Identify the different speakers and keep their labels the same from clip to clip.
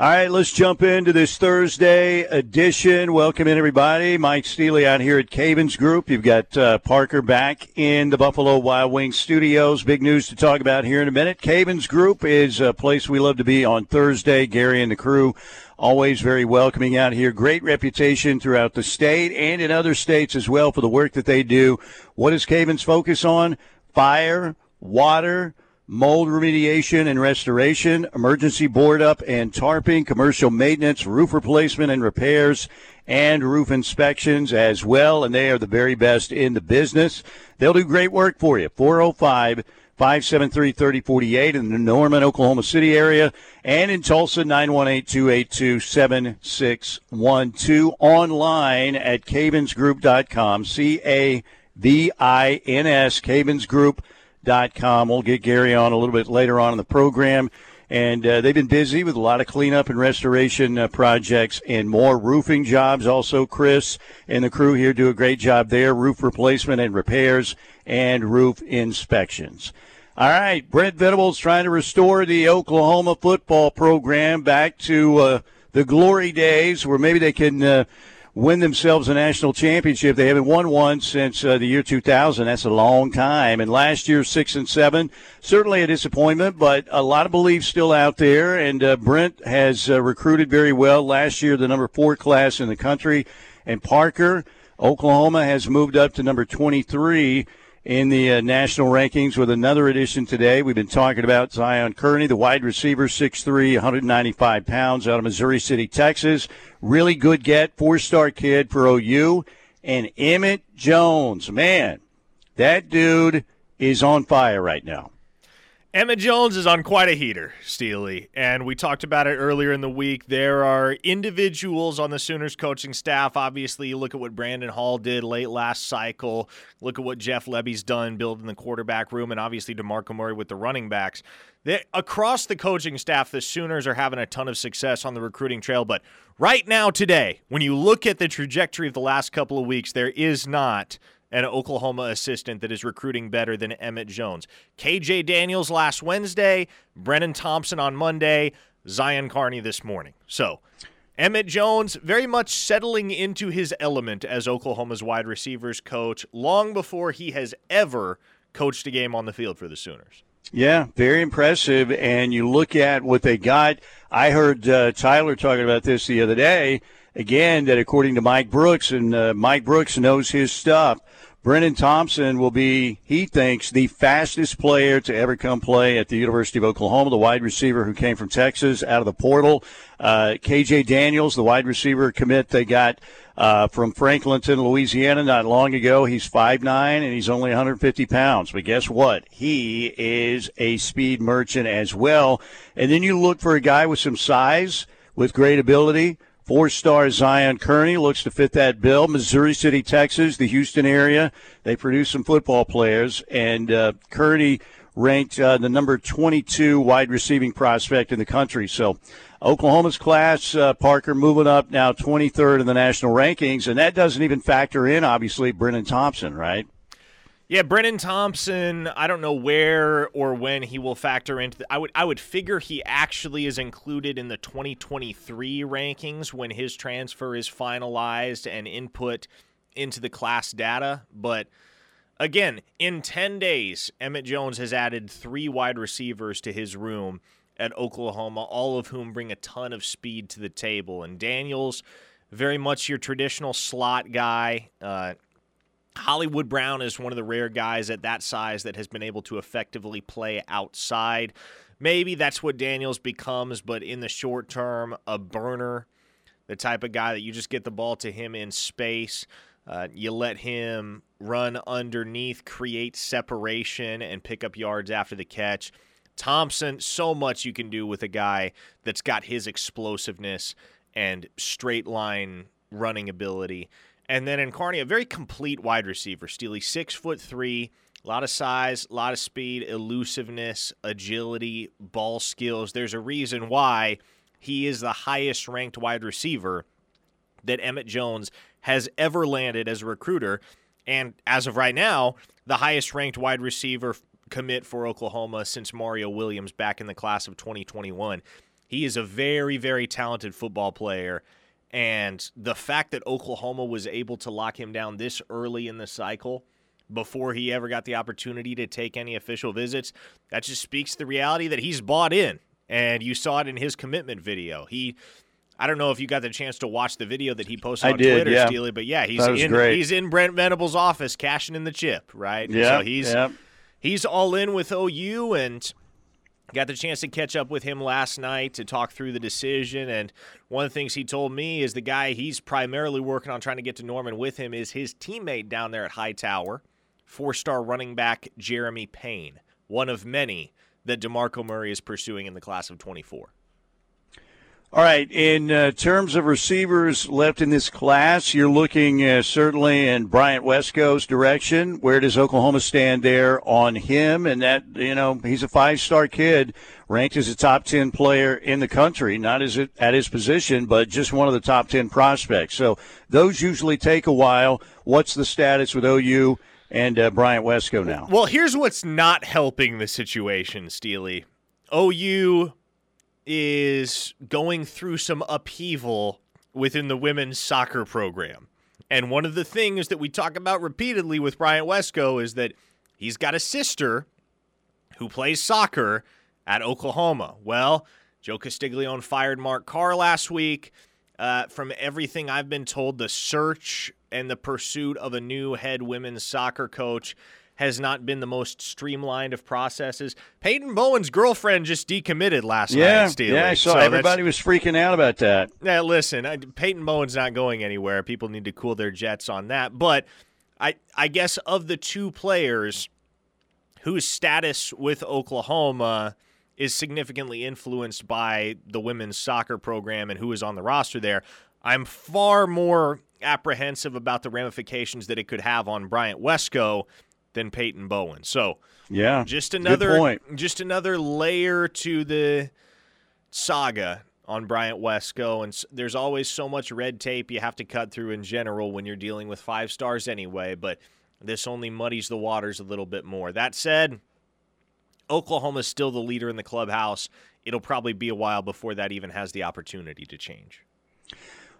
Speaker 1: All right, let's jump into this Thursday edition. Welcome in, everybody. Mike Steely out here at Cavins Group. You've got uh, Parker back in the Buffalo Wild Wings studios. Big news to talk about here in a minute. Cavins Group is a place we love to be on Thursday. Gary and the crew always very welcoming out here. Great reputation throughout the state and in other states as well for the work that they do. What does Cavins focus on? Fire, water, mold remediation and restoration, emergency board up and tarping, commercial maintenance, roof replacement and repairs, and roof inspections as well. And they are the very best in the business. They'll do great work for you. 405 573 3048 in the Norman, Oklahoma City area, and in Tulsa, 918 282 7612. Online at cavinsgroup.com, C A V I N S, cavinsgroup.com com. We'll get Gary on a little bit later on in the program. And uh, they've been busy with a lot of cleanup and restoration uh, projects and more roofing jobs. Also, Chris and the crew here do a great job there roof replacement and repairs and roof inspections. All right, Brent Venables trying to restore the Oklahoma football program back to uh, the glory days where maybe they can uh, win themselves a national championship. They haven't won one since uh, the year 2000. That's a long time. And last year, six and seven, certainly a disappointment, but a lot of belief still out there. And uh, Brent has uh, recruited very well. Last year, the number four class in the country. And Parker, Oklahoma has moved up to number 23 in the uh, national rankings with another edition today. We've been talking about Zion Kearney, the wide receiver, 6'3", 195 pounds out of Missouri City, Texas. Really good get, four-star kid for OU. And Emmett Jones, man, that dude is on fire right now.
Speaker 2: Emmett Jones is on quite a heater, Steely, and we talked about it earlier in the week. There are individuals on the Sooners coaching staff. Obviously, look at what Brandon Hall did late last cycle. Look at what Jeff Lebby's done building the quarterback room, and obviously DeMarco Murray with the running backs. They, across the coaching staff, the Sooners are having a ton of success on the recruiting trail. But right now, today, when you look at the trajectory of the last couple of weeks, there is not – an Oklahoma assistant that is recruiting better than Emmett Jones. KJ Daniels last Wednesday, Brenen Thompson on Monday, Zion Kearney this morning. So, Emmett Jones very much settling into his element as Oklahoma's wide receivers coach long before he has ever coached a game on the field for the Sooners.
Speaker 1: Yeah, very impressive. And you look at what they got. I heard uh, Tyler talking about this the other day. Again, that according to Mike Brooks, and uh, Mike Brooks knows his stuff. Brenen Thompson will be, he thinks, the fastest player to ever come play at the University of Oklahoma, the wide receiver who came from Texas out of the portal. Uh, KJ Daniels, the wide receiver commit they got uh, from Franklinton, Louisiana, not long ago. He's 5'9 and he's only 150 pounds. But guess what? He is a speed merchant as well. And then you look for a guy with some size, with great ability. Four star Zion Kearney looks to fit that bill. Missouri City, Texas, the Houston area, they produce some football players. And uh, Kearney ranked uh, the number 22 wide receiving prospect in the country. So Oklahoma's class, uh, Parker, moving up now 23rd in the national rankings. And that doesn't even factor in, obviously, Brenen Thompson, right?
Speaker 2: Yeah, Brenen Thompson. I don't know where or when he will factor into. The, I would I would figure he actually is included in the 2023 rankings when his transfer is finalized and input into the class data. But again, in 10 days, Emmett Jones has added three wide receivers to his room at Oklahoma, all of whom bring a ton of speed to the table. And Daniels, very much your traditional slot guy. Uh, Hollywood Brown is one of the rare guys at that size that has been able to effectively play outside. Maybe that's what Daniels becomes, but in the short term, a burner, the type of guy that you just get the ball to him in space. Uh, you let him run underneath, create separation, and pick up yards after the catch. Thompson, so much you can do with a guy that's got his explosiveness and straight line running ability. And then in Kearney, a very complete wide receiver. Steely, six foot three, a lot of size, a lot of speed, elusiveness, agility, ball skills. There's a reason why he is the highest ranked wide receiver that Emmett Jones has ever landed as a recruiter. And as of right now, the highest ranked wide receiver commit for Oklahoma since Mario Williams back in the class of 2021. He is a very, very talented football player. And the fact that Oklahoma was able to lock him down this early in the cycle before he ever got the opportunity to take any official visits, that just speaks to the reality that he's bought in. And you saw it in his commitment video. He I don't know if you got the chance to watch the video that he posted
Speaker 1: I
Speaker 2: on
Speaker 1: did,
Speaker 2: Twitter,
Speaker 1: yeah.
Speaker 2: Steely, but yeah, he's in
Speaker 1: great.
Speaker 2: he's in Brent Venables' office cashing in the chip, right?
Speaker 1: Yeah,
Speaker 2: So he's
Speaker 1: yeah.
Speaker 2: he's all in with OU and got the chance to catch up with him last night to talk through the decision and one of the things he told me is the guy he's primarily working on trying to get to Norman with him is his teammate down there at Hightower, four-star running back Jeremy Payne, one of many that DeMarco Murray is pursuing in the class of 24.
Speaker 1: All right. In uh, terms of receivers left in this class, you're looking uh, certainly in Bryant Wesco's direction. Where does Oklahoma stand there on him? And that, you know, he's a five star kid, ranked as a top 10 player in the country, not as it, at his position, but just one of the top 10 prospects. So those usually take a while. What's the status with OU and uh, Bryant Wesco now?
Speaker 2: Well, here's what's not helping the situation, Steely. OU is going through some upheaval within the women's soccer program. And one of the things that we talk about repeatedly with Bryant Wesco is that he's got a sister who plays soccer at Oklahoma. Well, Joe Castiglione fired Mark Carr last week. Uh, from everything I've been told, the search and the pursuit of a new head women's soccer coach has not been the most streamlined of processes. Peyton Bowen's girlfriend just decommitted last
Speaker 1: yeah,
Speaker 2: night, Steely.
Speaker 1: yeah, I saw
Speaker 2: So
Speaker 1: everybody was freaking out about that.
Speaker 2: now, listen, I, Peyton Bowen's not going anywhere. People need to cool their jets on that. But I, I guess of the two players whose status with Oklahoma is significantly influenced by the women's soccer program and who is on the roster there, I'm far more apprehensive about the ramifications that it could have on Bryant Wesco than Peyton Bowen. So
Speaker 1: Yeah,
Speaker 2: just another
Speaker 1: point.
Speaker 2: just another layer to the saga on Bryant Wesco and there's always so much red tape you have to cut through in general when you're dealing with five stars anyway but this only muddies the waters a little bit more that said Oklahoma's still the leader in the clubhouse it'll probably be a while before that even has the opportunity to change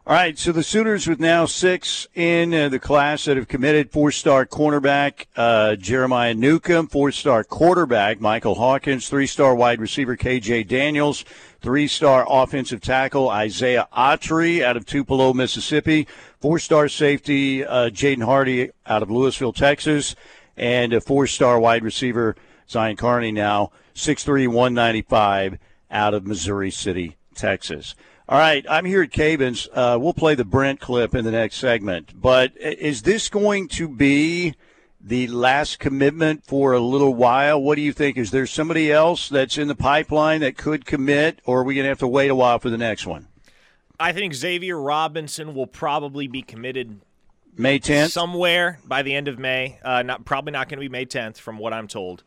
Speaker 1: All right, so the Sooners with now six in uh, the class that have committed four-star cornerback uh, Jeremiah Newcomb, four-star quarterback Michael Hawkins, three-star wide receiver KJ Daniels, three-star offensive tackle Isaiah Autry out of Tupelo, Mississippi, four-star safety uh, Jaden Hardy out of Louisville, Texas, and a four-star wide receiver Zion Kearney now 6'3", 195 out of Missouri City, Texas. All right, I'm here at Cavins. Uh, we'll play the Brent clip in the next segment. But is this going to be the last commitment for a little while? What do you think? Is there somebody else that's in the pipeline that could commit, or are we going to have to wait a while for the next one?
Speaker 2: I think Xavier Robinson will probably be committed
Speaker 1: May 10th?
Speaker 2: somewhere by the end of May. Uh, not probably not going to be May 10th, from what I'm told.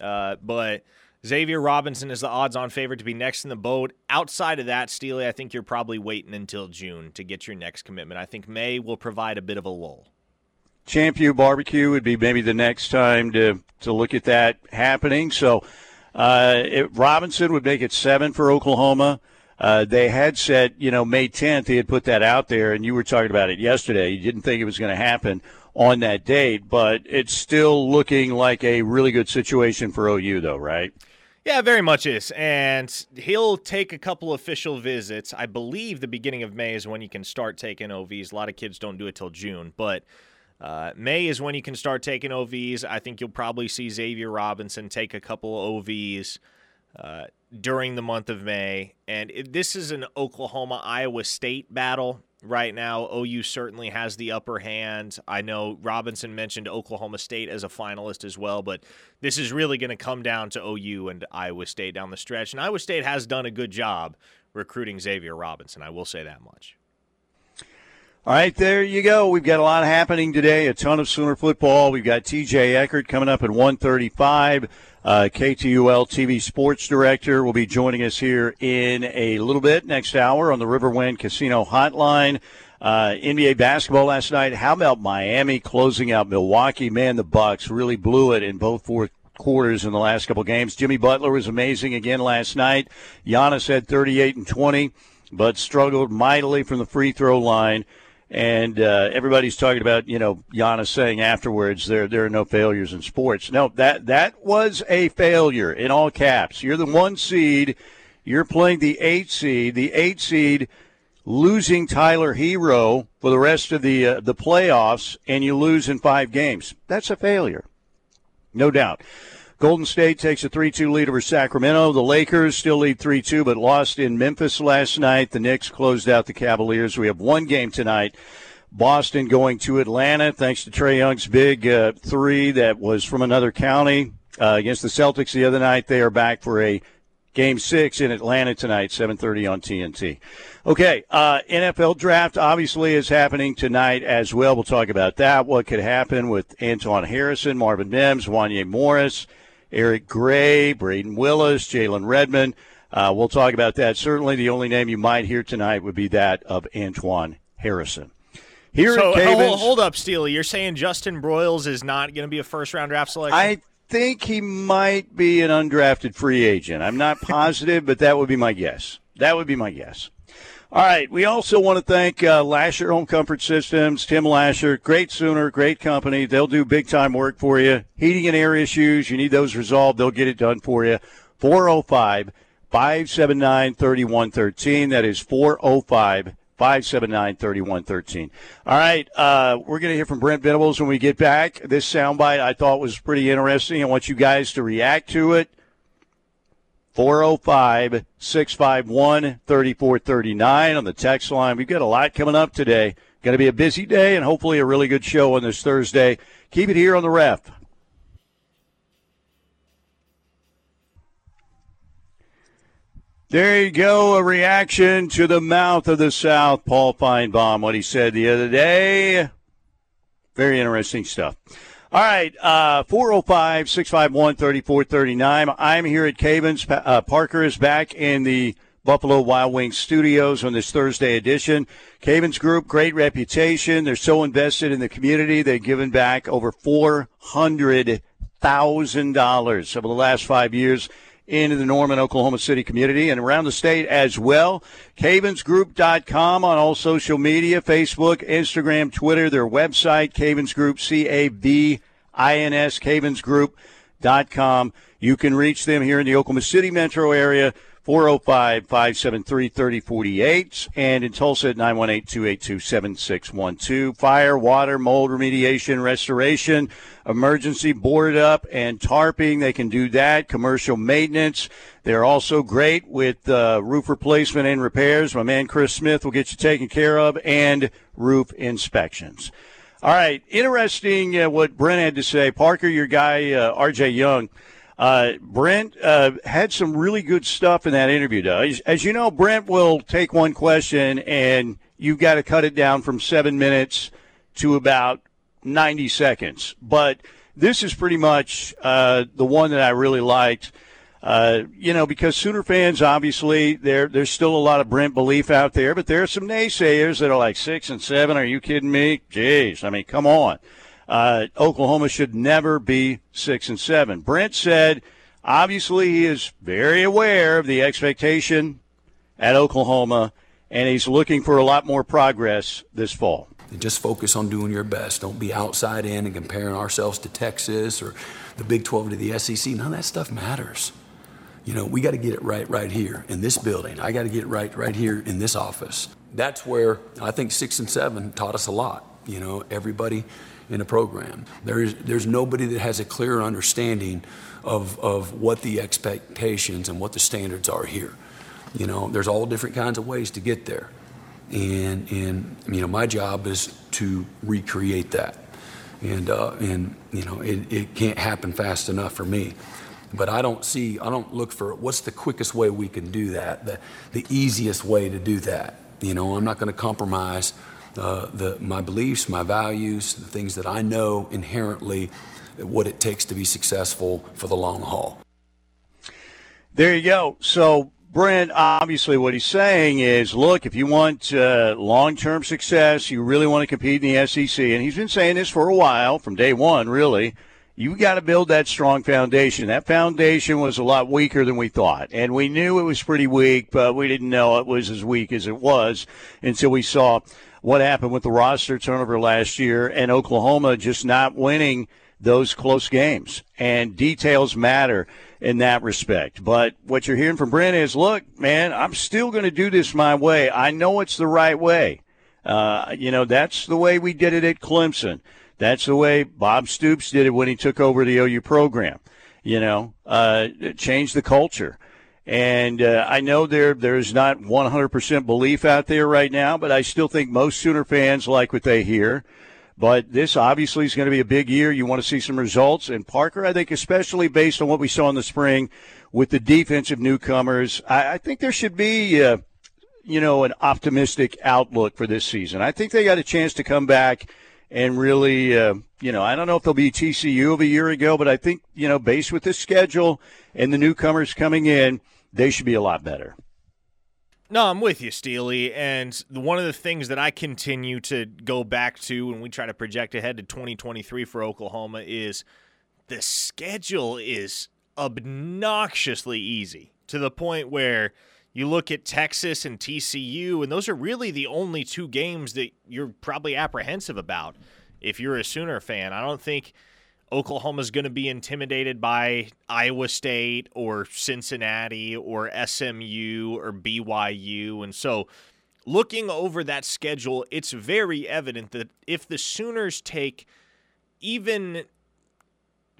Speaker 2: Uh, but Xavier Robinson is the odds-on favorite to be next in the boat. Outside of that, Steely, I think you're probably waiting until June to get your next commitment. I think May will provide a bit of a lull.
Speaker 1: Champion Barbecue would be maybe the next time to, to look at that happening. So uh, it, Robinson would make it seven for Oklahoma. Uh, they had said, you know, May 10th, they had put that out there, and you were talking about it yesterday. You didn't think it was going to happen on that date, but it's still looking like a really good situation for OU, though, right?
Speaker 2: Yeah, very much is. And he'll take a couple official visits. I believe the beginning of May is when you can start taking OVs. A lot of kids don't do it till June, but uh, May is when you can start taking OVs. I think you'll probably see Xavier Robinson take a couple OVs uh, during the month of May. And this is an Oklahoma Iowa State battle right now. OU certainly has the upper hand. I know Robinson mentioned Oklahoma State as a finalist as well, but this is really going to come down to OU and Iowa State down the stretch. And Iowa State has done a good job recruiting Xavier Robinson. I will say that much.
Speaker 1: All right, there you go. We've got a lot happening today. A ton of Sooner football. We've got T.J. Eckert coming up at 1:35. Uh, KTUL TV sports director will be joining us here in a little bit next hour on the Riverwind Casino Hotline. Uh, NBA basketball last night. How about Miami closing out Milwaukee? Man, the Bucks really blew it in both fourth quarters in the last couple games. Jimmy Butler was amazing again last night. Giannis had 38 and 20, but struggled mightily from the free throw line. And uh, everybody's talking about, you know, Giannis saying afterwards there there are no failures in sports. No, that that was a failure in all caps. You're the one seed. You're playing the eight seed. The eight seed losing Tyler Herro for the rest of the uh, the playoffs, and you lose in five games. That's a failure, no doubt. Golden State takes a 3 2 lead over Sacramento. The Lakers still lead 3 2, but lost in Memphis last night. The Knicks closed out the Cavaliers. We have one game tonight. Boston going to Atlanta thanks to Trae Young's big uh, three that was from another county uh, against the Celtics the other night. They are back for a Game six in Atlanta tonight, 7:30 on TNT. Okay, uh, NFL draft obviously is happening tonight as well. We'll talk about that. What could happen with Anton Harrison, Marvin Mims, Wanya Morris, Eric Gray, Brayden Willis, Jalen Redmond. Uh, we'll talk about that. Certainly, the only name you might hear tonight would be that of Antoine Harrison.
Speaker 2: Here so, hold, hold up, Steely. You're saying Justin Broiles is not going to be a first round draft selection?
Speaker 1: I think he might be an undrafted free agent. I'm not positive, but that would be my guess. That would be my guess. All right. We also want to thank uh, Lasher Home Comfort Systems, Tim Lasher, great Sooner, great company. They'll do big time work for you. Heating and air issues, you need those resolved, they'll get it done for you. 405 579 3113. That is 405 579 3113. All right, uh, we're going to hear from Brent Venables when we get back. This soundbite I thought was pretty interesting. I want you guys to react to it. 405 651 3439 on the text line. We've got a lot coming up today. Going to be a busy day and hopefully a really good show on this Thursday. Keep it here on the ref. There you go, a reaction to the mouth of the South, Paul Finebaum, what he said the other day. Very interesting stuff. All right, uh, 405 651 3439. I'm here at Cavins. Uh, Parker is back in the Buffalo Wild Wings studios on this Thursday edition. Cavins Group, great reputation. They're so invested in the community. They've given back over $400,000 over the last five years into the Norman, Oklahoma City community and around the state as well. CavinsGroup.com on all social media Facebook, Instagram, Twitter, their website, Cavins Group, C A V I N S. You can reach them here in the Oklahoma City metro area 405 573 3048, and in Tulsa at 918 282 7612. Fire, water, mold remediation, restoration, emergency board up, and tarping. They can do that. Commercial maintenance. They're also great with uh, roof replacement and repairs. My man Chris Smith will get you taken care of, and roof inspections. All right, interesting uh, what Brent had to say. Parker, your guy, uh, RJ Young. Uh, Brent uh, had some really good stuff in that interview, though. As, as, you know, Brent will take one question and you've got to cut it down from seven minutes to about 90 seconds. But this is pretty much uh, the one that I really liked. Uh, you know, because Sooner fans, obviously, there there's still a lot of Brent belief out there, but there are some naysayers that are like six and seven. Are you kidding me? Jeez, I mean, come on uh, Oklahoma should never be six and seven. Brent said, obviously, he is very aware of the expectation at Oklahoma, and he's looking for a lot more progress this fall.
Speaker 3: Just focus on doing your best. Don't be outside in and comparing ourselves to Texas or the Big 12 to the SEC. None of that stuff matters. You know, we got to get it right right here in this building. I got to get it right right here in this office. That's where I think six and seven taught us a lot. You know, everybody in a program. There is, there's nobody that has a clear understanding of, of what the expectations and what the standards are here. You know, there's all different kinds of ways to get there. And, and you know, my job is to recreate that. And, uh, and you know, it, it can't happen fast enough for me. But I don't see, I don't look for what's the quickest way we can do that, the, the easiest way to do that. You know, I'm not going to compromise the, my beliefs, my values, the things that I know inherently what it takes to be successful for the long haul.
Speaker 1: There you go. So, Brent, obviously, what he's saying is look, if you want uh, long term success, you really want to compete in the SEC, and he's been saying this for a while, from day one, really. you got to build that strong foundation. That foundation was a lot weaker than we thought, and we knew it was pretty weak, but we didn't know it was as weak as it was until we saw what happened with the roster turnover last year and Oklahoma just not winning those close games. And details matter in that respect. But what you're hearing from Brent is, look, man, I'm still going to do this my way. I know it's the right way. Uh, you know, that's the way we did it at Clemson. That's the way Bob Stoops did it when he took over the OU program. You know, uh, change the culture. And uh, I know there there's not 100% belief out there right now, but I still think most Sooner fans like what they hear. But this obviously is going to be a big year. You want to see some results. And Parker, I think, especially based on what we saw in the spring with the defensive newcomers, I, I think there should be, uh, you know, an optimistic outlook for this season. I think they got a chance to come back and really, uh, you know, I don't know if they'll be TCU of a year ago, but I think, you know, based with this schedule and the newcomers coming in, they should be a lot better.
Speaker 2: No, I'm with you, Steely. And one of the things that I continue to go back to when we try to project ahead to 2023 for Oklahoma is the schedule is obnoxiously easy to the point where you look at Texas and TCU, and those are really the only two games that you're probably apprehensive about if you're a Sooner fan. I don't think Oklahoma's going to be intimidated by Iowa State or Cincinnati or SMU or BYU. And so, looking over that schedule, it's very evident that if the Sooners take even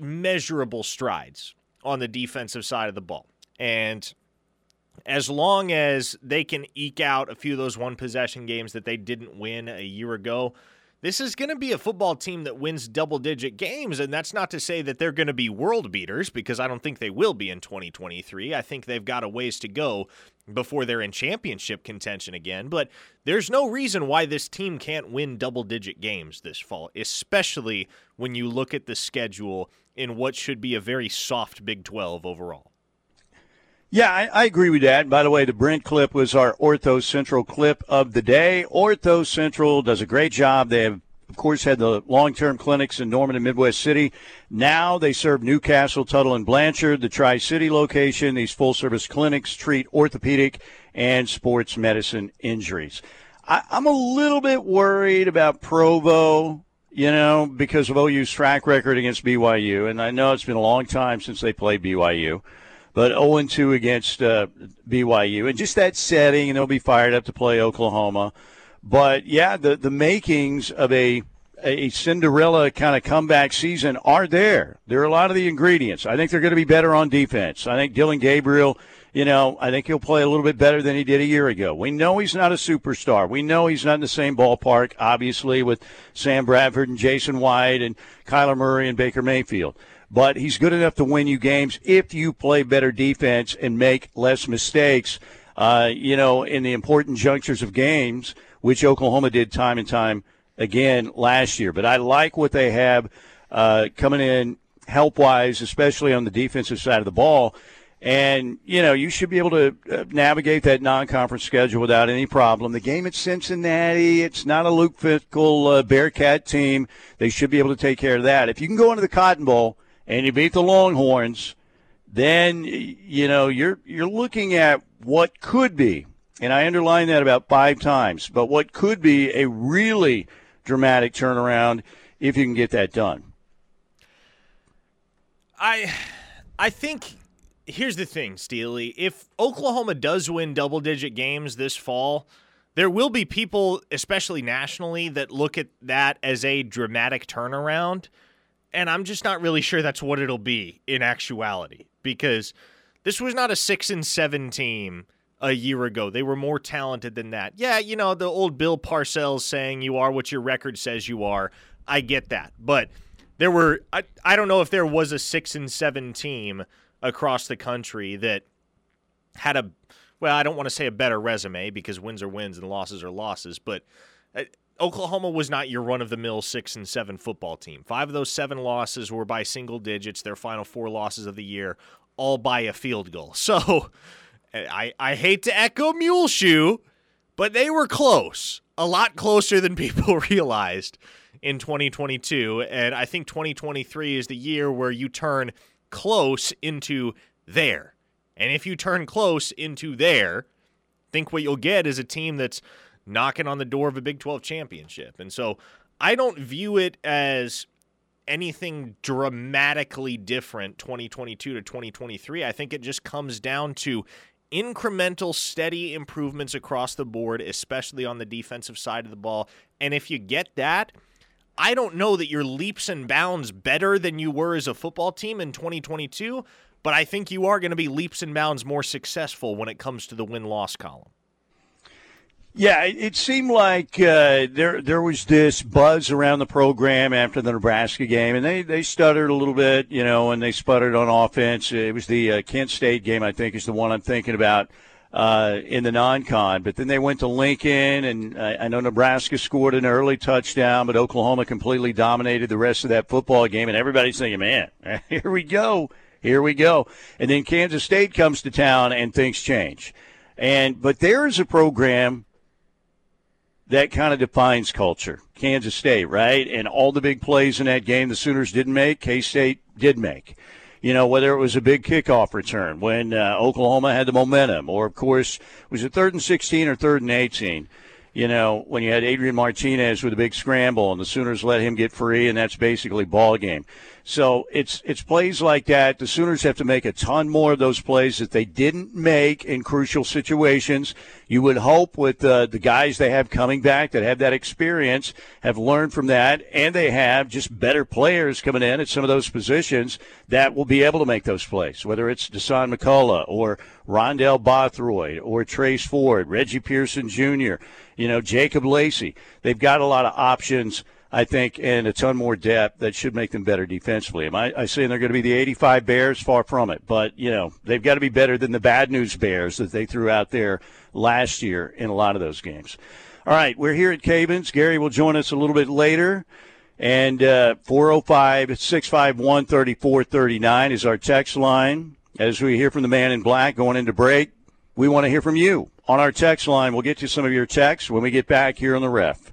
Speaker 2: measurable strides on the defensive side of the ball, and as long as they can eke out a few of those one possession games that they didn't win a year ago, this is going to be a football team that wins double digit games. And that's not to say that they're going to be world beaters because I don't think they will be in 2023. I think they've got a ways to go before they're in championship contention again. But there's no reason why this team can't win double digit games this fall, especially when you look at the schedule in what should be a very soft Big 12 overall.
Speaker 1: Yeah, I, I, agree with that. By the way, the Brent clip was our Ortho Central clip of the day. Ortho Central does a great job. They have, of course, had the long term clinics in Norman and Midwest City. Now they serve Newcastle, Tuttle, and Blanchard, the Tri City location. These full service clinics treat orthopedic and sports medicine injuries. I, I'm a little bit worried about Provo you know, because of OU's track record against BYU. And I know it's been a long time since they played BYU but 0 2 against uh, BYU. And just that setting, and they'll be fired up to play Oklahoma. But yeah, the, the makings of a a Cinderella kind of comeback season are there. There are a lot of the ingredients. I think they're going to be better on defense. I think Dillon Gabriel, you know, I think he'll play a little bit better than he did a year ago. We know he's not a superstar. We know he's not in the same ballpark, obviously, with Sam Bradford and Jason White and Kyler Murray and Baker Mayfield but he's good enough to win you games if you play better defense and make less mistakes. Uh, you know, in the important junctures of games, which Oklahoma did time and time again last year. But I like what they have uh, coming in help wise, especially on the defensive side of the ball. And, you know, you should be able to uh, navigate that non conference schedule without any problem. The game at Cincinnati, it's not a Luke Fickell uh, Bearcat team. They should be able to take care of that. If you can go into the Cotton Bowl and you beat the Longhorns, then you know you're you're looking at what could be, and I underline that about five times, but what could be a really dramatic turnaround if you can get that done.
Speaker 2: I I think here's the thing, Steely. If Oklahoma does win double digit games this fall, there will be people, especially nationally, that look at that as a dramatic turnaround and I'm just not really sure that's what it'll be in actuality because this was not a six and seven team a year ago. They were more talented than that. Yeah, you know, the old Bill Parcells saying you are what your record says you are. I get that. But there were I, I don't know if there was a six and seven team across the country that had a well, I don't want to say a better resume because wins are wins and losses are losses, but uh, Oklahoma was not your run of the mill six and seven football team. Five of those seven losses were by single digits, their final four losses of the year, all by a field goal. So I, I hate to echo Muleshoe, but they were close. A lot closer than people realized in 2022. And I think 2023 is the year where you turn close into there. And if you turn close into there, think what you'll get is a team that's knocking on the door of a Big 12 championship. And so I don't view it as anything dramatically different 2022 to 2023. I think it just comes down to incremental, steady improvements across the board, especially on the defensive side of the ball. And if you get that, I don't know that you're leaps and bounds better than you were as a football team in 2022, but I think you are going to be leaps and bounds more successful when it comes to the win loss column.
Speaker 1: Yeah, it seemed like uh, there there was this buzz around the program after the Nebraska game, and they, they stuttered a little bit, you know, and they sputtered on offense. It was the uh, Kent State game, I think, is the one I'm thinking about uh, in the non-con. But then they went to Lincoln, and I, I know Nebraska scored an early touchdown, but Oklahoma completely dominated the rest of that football game, and everybody's thinking, man, here we go, here we go. And then Kansas State comes to town, and things change. And but there is a program that kind of defines culture. Kansas State, right? And all the big plays in that game the Sooners didn't make, K State did make. You know, whether it was a big kickoff return when uh, Oklahoma had the momentum, or of course, was it third and 16 or third and 18? You know, when you had Adrian Martinez with a big scramble and the Sooners let him get free, and that's basically ball game. So it's it's plays like that. The Sooners have to make a ton more of those plays that they didn't make in crucial situations. You would hope with uh, the guys they have coming back that have that experience have learned from that, and they have just better players coming in at some of those positions that will be able to make those plays. Whether it's Dasan McCullough or Rondell Bothroyd or Trace Ford, Reggie Pearson Jr., you know Jacob Lacey. They've got a lot of options I think, and a ton more depth that should make them better defensively. Am I, I saying they're going to be the 85 Bears? Far from it. But, you know, they've got to be better than the bad news Bears that they threw out there last year in a lot of those games. All right, we're here at Cavins. Gary will join us a little bit later. And uh, 405 651 3439 is our text line. As we hear from the man in black going into break, we want to hear from you on our text line. We'll get you some of your texts when we get back here on the ref.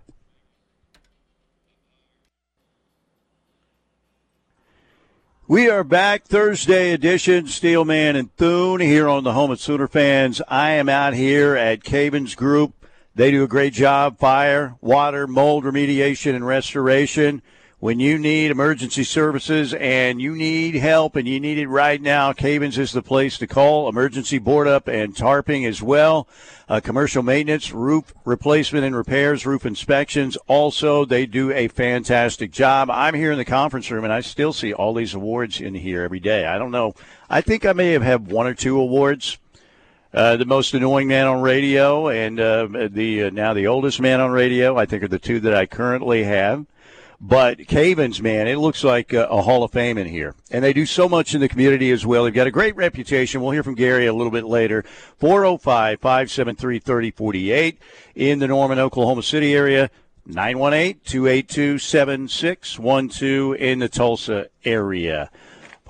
Speaker 1: We are back Thursday edition, Steelman and Thune here on the home of Sooner fans. I am out here at Cavins Group. They do a great job, fire, water, mold remediation, and restoration. When you need emergency services and you need help and you need it right now, Cavins is the place to call. Emergency board up and tarping as well. Uh, commercial maintenance, roof replacement and repairs, roof inspections. Also, they do a fantastic job. I'm here in the conference room and I still see all these awards in here every day. I don't know. I think I may have had one or two awards. Uh, the most annoying man on radio and uh, the uh, now the oldest man on radio. I think are the two that I currently have. But Cavins, man, it looks like a, a, Hall of Fame in here. And they do so much in the community as well. They've got a great reputation. We'll hear from Gary a little bit later. 405 573 3048 in the Norman, Oklahoma City area. 918 282 7612 in the Tulsa area.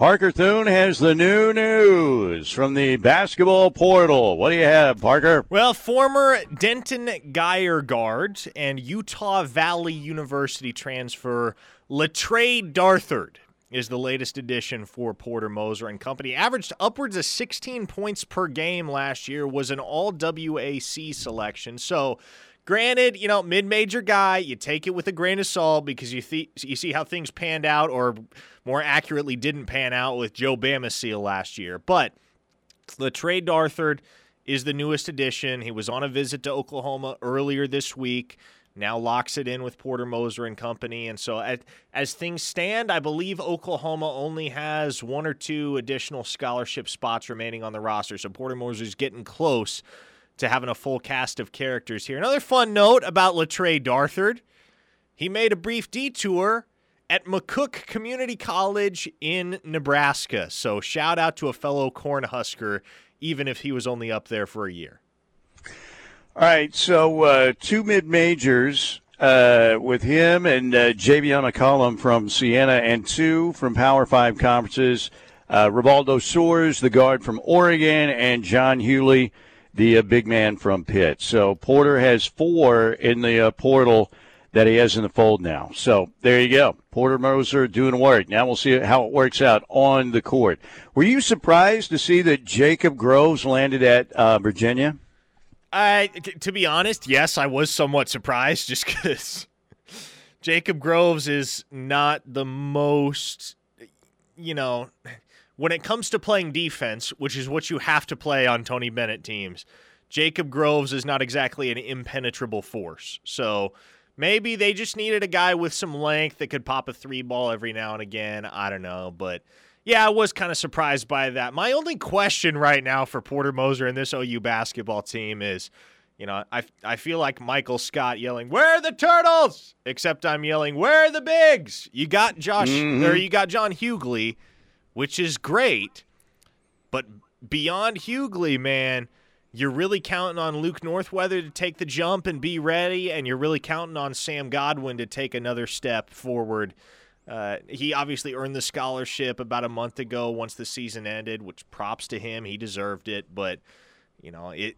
Speaker 1: Parker Thune has the new news from the basketball portal. What do you have, Parker?
Speaker 2: Well, former Denton Guyer guard and Utah Valley University transfer Le'Tre Darthard is the latest addition for Porter Moser and company. Averaged upwards of 16 points per game last year, was an all WAC selection. So Granted, you know, mid-major guy, you take it with a grain of salt because you th- you see how things panned out, or more accurately, didn't pan out with Joe Bamisile last year. But Le'Tre Darthard is the newest addition. He was on a visit to Oklahoma earlier this week. Now locks it in with Porter Moser and company. And so, as, as things stand, I believe Oklahoma only has one or two additional scholarship spots remaining on the roster. So Porter Moser is getting close to having a full cast of characters here. Another fun note about Le'Tre Darthard he made a brief detour at McCook Community College in Nebraska. So shout out to a fellow Cornhusker, even if he was only up there for a year.
Speaker 1: All right, so uh, two mid majors uh, with him and uh, Javion McCollum from Siena, and two from Power Five conferences. Uh, Rivaldo Soares, the guard from Oregon, and John Hugley the uh, big man from Pitt. So Porter has four in the uh, portal that he has in the fold now. So there you go. Porter Moser doing work. Now we'll see how it works out on the court. Were you surprised to see that Jacob Groves landed at uh, Virginia?
Speaker 2: I, to be honest, yes, I was somewhat surprised just because Jacob Groves is not the most, you know, when it comes to playing defense, which is what you have to play on Tony Bennett teams, Jacob Groves is not exactly an impenetrable force. So maybe they just needed a guy with some length that could pop a three ball every now and again. I don't know. But yeah, I was kind of surprised by that. My only question right now for Porter Moser and this OU basketball team is. You know, I, I feel like Michael Scott yelling, "Where are the turtles?" Except I'm yelling, "Where are the bigs?" You got Josh, mm-hmm. or you got John Hugley, which is great, but beyond Hugley, man, you're really counting on Luke Northweather to take the jump and be ready, and you're really counting on Sam Godwin to take another step forward. Uh, he obviously earned the scholarship about a month ago once the season ended, which props to him. He deserved it, but you know it.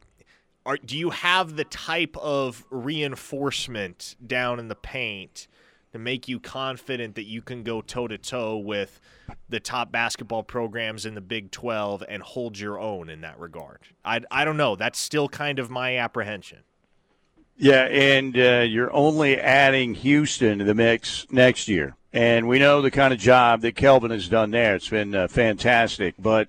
Speaker 2: Are, do you have the type of reinforcement down in the paint to make you confident that you can go toe to toe with the top basketball programs in the Big 12 and hold your own in that regard. I, I don't know. That's still kind of my apprehension.
Speaker 1: Yeah, and uh, you're only adding Houston to the mix next year. And we know the kind of job that Kelvin has done there. It's been uh, fantastic. But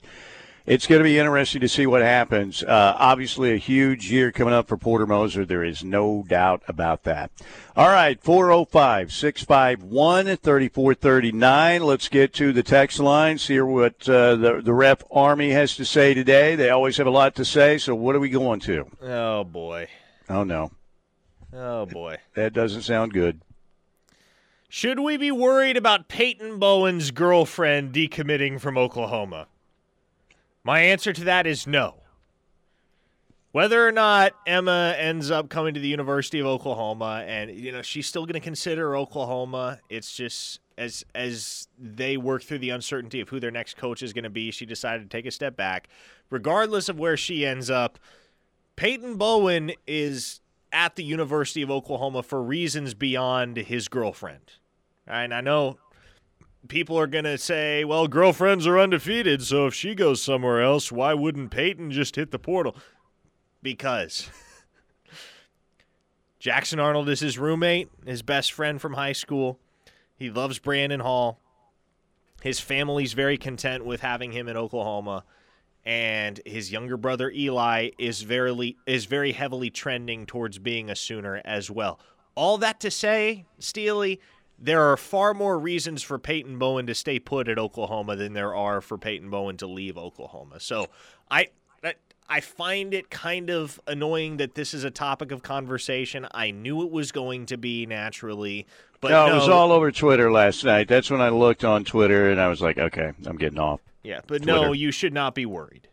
Speaker 1: it's going to be interesting to see what happens. Uh, obviously, a huge year coming up for Porter Moser. There is no doubt about that. All right, 405 651 3439. Let's get to the text line, see what uh, the, the ref Army has to say today. They always have a lot to say, so what are we going to?
Speaker 2: Oh, boy.
Speaker 1: Oh, no.
Speaker 2: Oh, boy.
Speaker 1: That doesn't sound good.
Speaker 2: Should we be worried about Peyton Bowen's girlfriend decommitting from Oklahoma? My answer to that is no. Whether or not Emma ends up coming to the University of Oklahoma and you know she's still going to consider Oklahoma, it's just as as they work through the uncertainty of who their next coach is going to be, she decided to take a step back. Regardless of where she ends up, Peyton Bowen is at the University of Oklahoma for reasons beyond his girlfriend. And I know people are going to say, well, girlfriends are undefeated, so if she goes somewhere else, why wouldn't Peyton just hit the portal? Because Jackson Arnold is his roommate, his best friend from high school. He loves Brandon Hall. His family's very content with having him in Oklahoma. And his younger brother Eli is very is very heavily trending towards being a Sooner as well. All that to say, Steely, there are far more reasons for Peyton Bowen to stay put at Oklahoma than there are for Peyton Bowen to leave Oklahoma. So I I find it kind of annoying that this is a topic of conversation. I knew it was going to be naturally, but
Speaker 1: no,
Speaker 2: no,
Speaker 1: it was all over Twitter last night. That's when I looked on Twitter and I was like, okay, I'm getting off.
Speaker 2: Yeah, but Twitter. no, you should not be worried.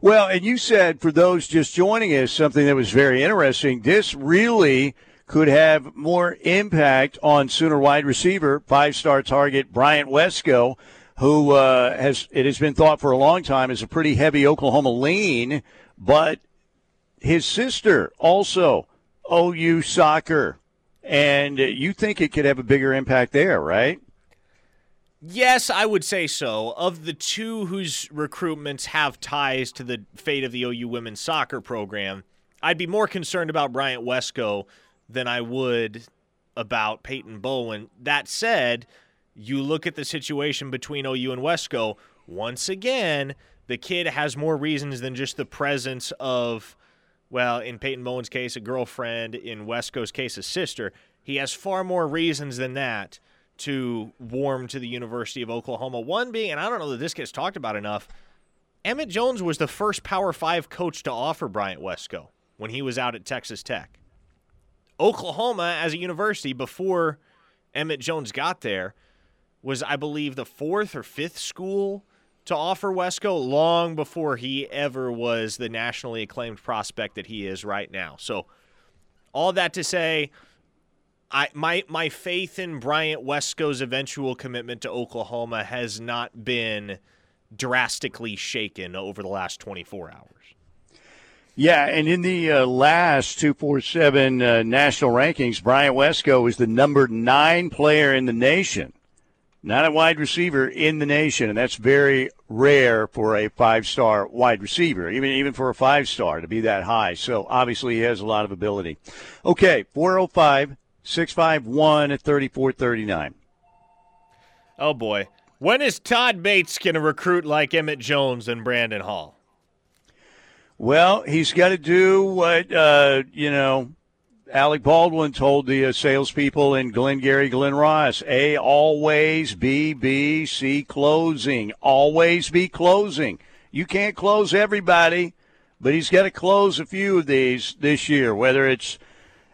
Speaker 1: Well, and you said for those just joining us something that was very interesting. This really could have more impact on Sooner wide receiver, five star target Bryant Wesco, who uh, has, it has been thought for a long time, is a pretty heavy Oklahoma lean, but his sister also OU soccer. And you think it could have a bigger impact there, right?
Speaker 2: Yes, I would say so. Of the two whose recruitments have ties to the fate of the OU women's soccer program, I'd be more concerned about Bryant Wesco than I would about Peyton Bowen. That said, you look at the situation between OU and Wesco, once again, the kid has more reasons than just the presence of, well, in Peyton Bowen's case, a girlfriend, in Wesco's case, a sister. He has far more reasons than that to warm to the University of Oklahoma. One being, and I don't know that this gets talked about enough, Emmett Jones was the first Power Five coach to offer Bryant Wesco when he was out at Texas Tech. Oklahoma, as a university, before Emmett Jones got there, was, I believe, the fourth or fifth school to offer Wesco long before he ever was the nationally acclaimed prospect that he is right now. So, all that to say, I my my faith in Bryant Wesco's eventual commitment to Oklahoma has not been drastically shaken over the last 24 hours.
Speaker 1: Yeah, and in the uh, last 247 uh, national rankings, Bryant Wesco was the number nine player in the nation. Not a wide receiver in the nation, and that's very rare for a five star wide receiver, even even for a five star to be that high. So obviously he has a lot of ability. Okay, 405 651 3439.
Speaker 2: Oh boy. When is Todd Bates going to recruit like Emmett Jones and Brandon Hall?
Speaker 1: Well, he's got to do what uh, you know. Alec Baldwin told the uh, salespeople in Glengarry, Glen Ross: A, always B, B, C, closing. Always be closing. You can't close everybody, but he's got to close a few of these this year. Whether it's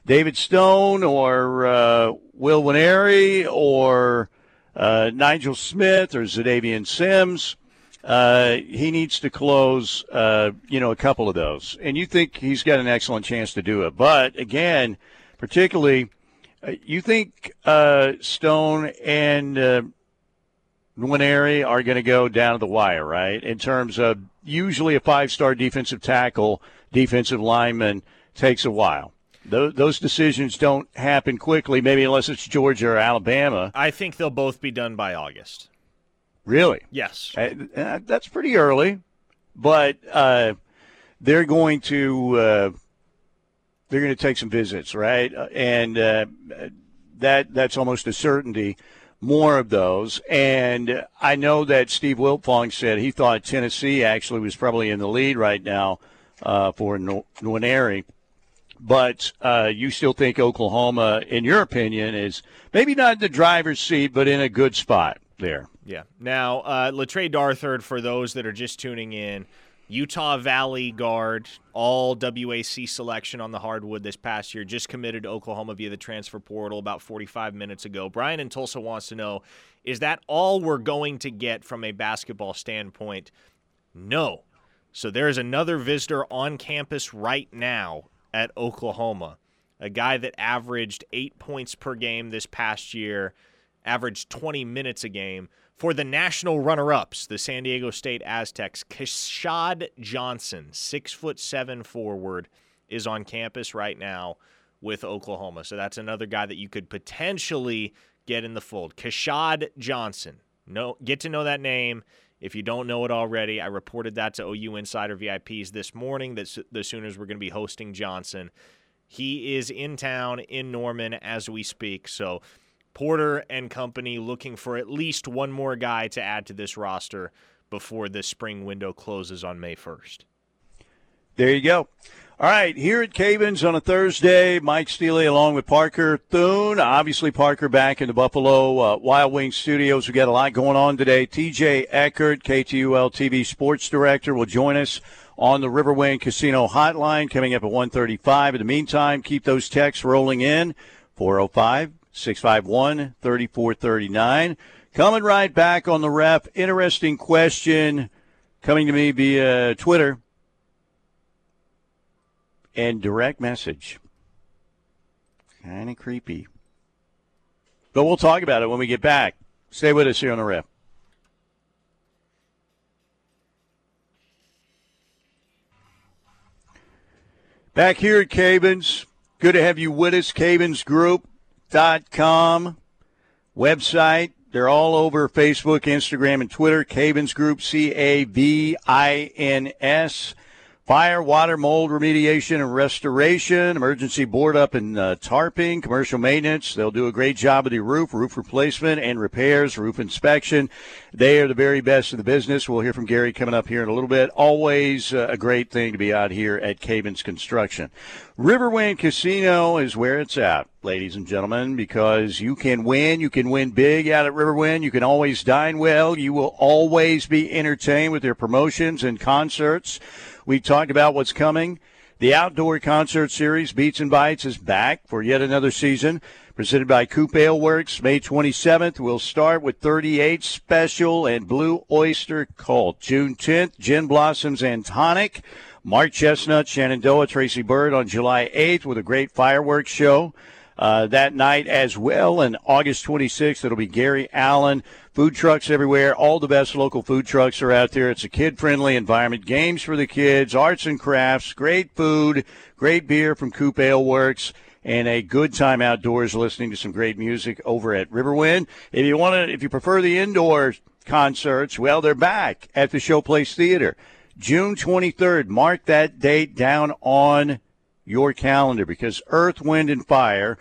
Speaker 1: David Stone or uh, Williams Nwaneri or uh, Nigel Smith or Xadavien Sims uh, he needs to close, uh, you know, a couple of those. And you think he's got an excellent chance to do it. But again, particularly, uh, you think uh, Stone and uh, Nwaneri are going to go down to the wire, right? In terms of usually a five star defensive tackle, defensive lineman takes a while. Those decisions don't happen quickly, maybe unless it's Georgia or Alabama.
Speaker 2: I think they'll both be done by August.
Speaker 1: Really?
Speaker 2: Yes.
Speaker 1: Uh, that's pretty early, but uh, they're going to uh, they're going to take some visits, right? Uh, and uh, that that's almost a certainty. More of those, and I know that Steve Wiltfong said he thought Tennessee actually was probably in the lead right now uh, for Nwaneri but uh, you still think Oklahoma, in your opinion, is maybe not in the driver's seat, but in a good spot there.
Speaker 2: Yeah. Now, uh, Le'Tre Darthard, for those that are just tuning in, Utah Valley guard, all WAC selection on the hardwood this past year, just committed to Oklahoma via the transfer portal about 45 minutes ago. Brian in Tulsa wants to know is that all we're going to get from a basketball standpoint? No. So there is another visitor on campus right now at Oklahoma, a guy that averaged eight points per game this past year, averaged 20 minutes a game for the national runner-ups, the San Diego State Aztecs, Keshad Johnson, six foot seven forward, is on campus right now with Oklahoma. So that's another guy that you could potentially get in the fold. Keshad Johnson. No, get to know that name. If you don't know it already, I reported that to OU Insider VIPs this morning that the Sooners were going to be hosting Johnson. He is in town in Norman as we speak. So Porter and company looking for at least one more guy to add to this roster before the spring window closes on May 1st.
Speaker 1: There you go. All right, here at Cavins on a Thursday, Mike Steely along with Parker Thune. Obviously, Parker back in the Buffalo uh, Wild Wings studios. We got a lot going on today. TJ Eckert, KTUL TV sports director, will join us on the Riverwind Casino hotline coming up at 135. In the meantime, keep those texts rolling in. 405 651 3439. Coming right back on the ref. Interesting question coming to me via Twitter and direct message. Kind of creepy. But we'll talk about it when we get back. Stay with us here on the ref. Back here at Cavins. Good to have you with us, Cavins Group com website. They're all over Facebook, Instagram, and Twitter. Cavins Group, C A V I N S. Fire, water, mold remediation and restoration, emergency board up and uh, tarping, commercial maintenance. They'll do a great job of the roof, roof replacement and repairs, roof inspection. They are the very best in the business. We'll hear from Gary coming up here in a little bit. Always uh, a great thing to be out here at Cavins Construction. Riverwind Casino is where it's at, ladies and gentlemen, because you can win. You can win big out at Riverwind. You can always dine well. You will always be entertained with their promotions and concerts. We talked about what's coming. The outdoor concert series, Beats and Bites, is back for yet another season. Presented by Coop Ale Works, May 27th. We'll start with 38 Special and Blue Oyster Cult. June 10th, Gin Blossoms and Tonic. Mark Chesnutt, Shenandoah, Tracy Byrd on July 8th with a great fireworks show. Uh, that night as well. And August 26th, it'll be Gary Allan, Food trucks everywhere. All the best local food trucks are out there. It's a kid friendly environment. Games for the kids, arts and crafts, great food, great beer from Coop Ale Works, and a good time outdoors listening to some great music over at Riverwind. If you want to, if you prefer the indoor concerts, well, they're back at the Showplace Theater. June 23rd. Mark that date down on your calendar because Earth, Wind, and Fire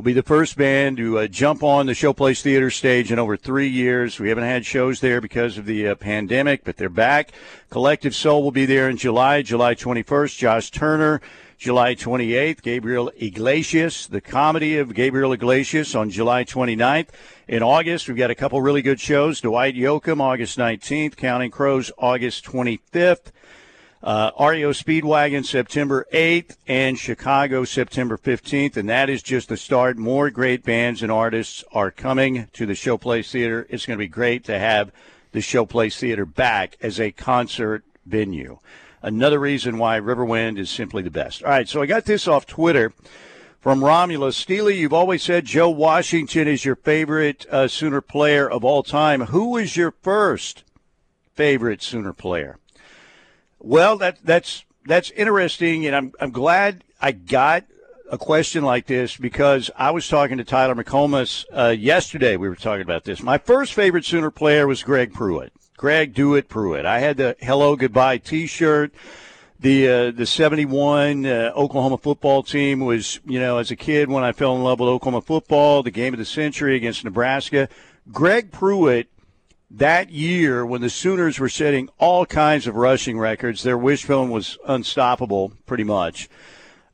Speaker 1: will be the first band to uh, jump on the Showplace Theater stage in over three years. We haven't had shows there because of the uh, pandemic, but they're back. Collective Soul will be there in July, July 21st. Josh Turner, July 28th. Gabriel Iglesias, the comedy of Gabriel Iglesias on July 29th. In August, we've got a couple really good shows. Dwight Yoakam, August 19th. Counting Crows, August 25th uh, REO Speedwagon September 8th and Chicago September 15th. And that is just the start. More great bands and artists are coming to the Showplace Theater. It's going to be great to have the Showplace Theater back as a concert venue. Another reason why Riverwind is simply the best. All right, so I got this off Twitter from Romulus. Steely, you've always said Joe Washington is your favorite uh, Sooner player of all time. Who was your first favorite Sooner player? Well, that that's that's interesting, and I'm I'm glad I got a question like this because I was talking to Tyler McComas uh, yesterday. We were talking about this. My first favorite Sooner player was Greg Pruitt. Greg Do It Pruitt. I had the Hello Goodbye T-shirt. The uh, the '71 uh, Oklahoma football team was, you know, as a kid when I fell in love with Oklahoma football, the game of the century against Nebraska. Greg Pruitt that year when the Sooners were setting all kinds of rushing records, their wishbone was unstoppable, pretty much.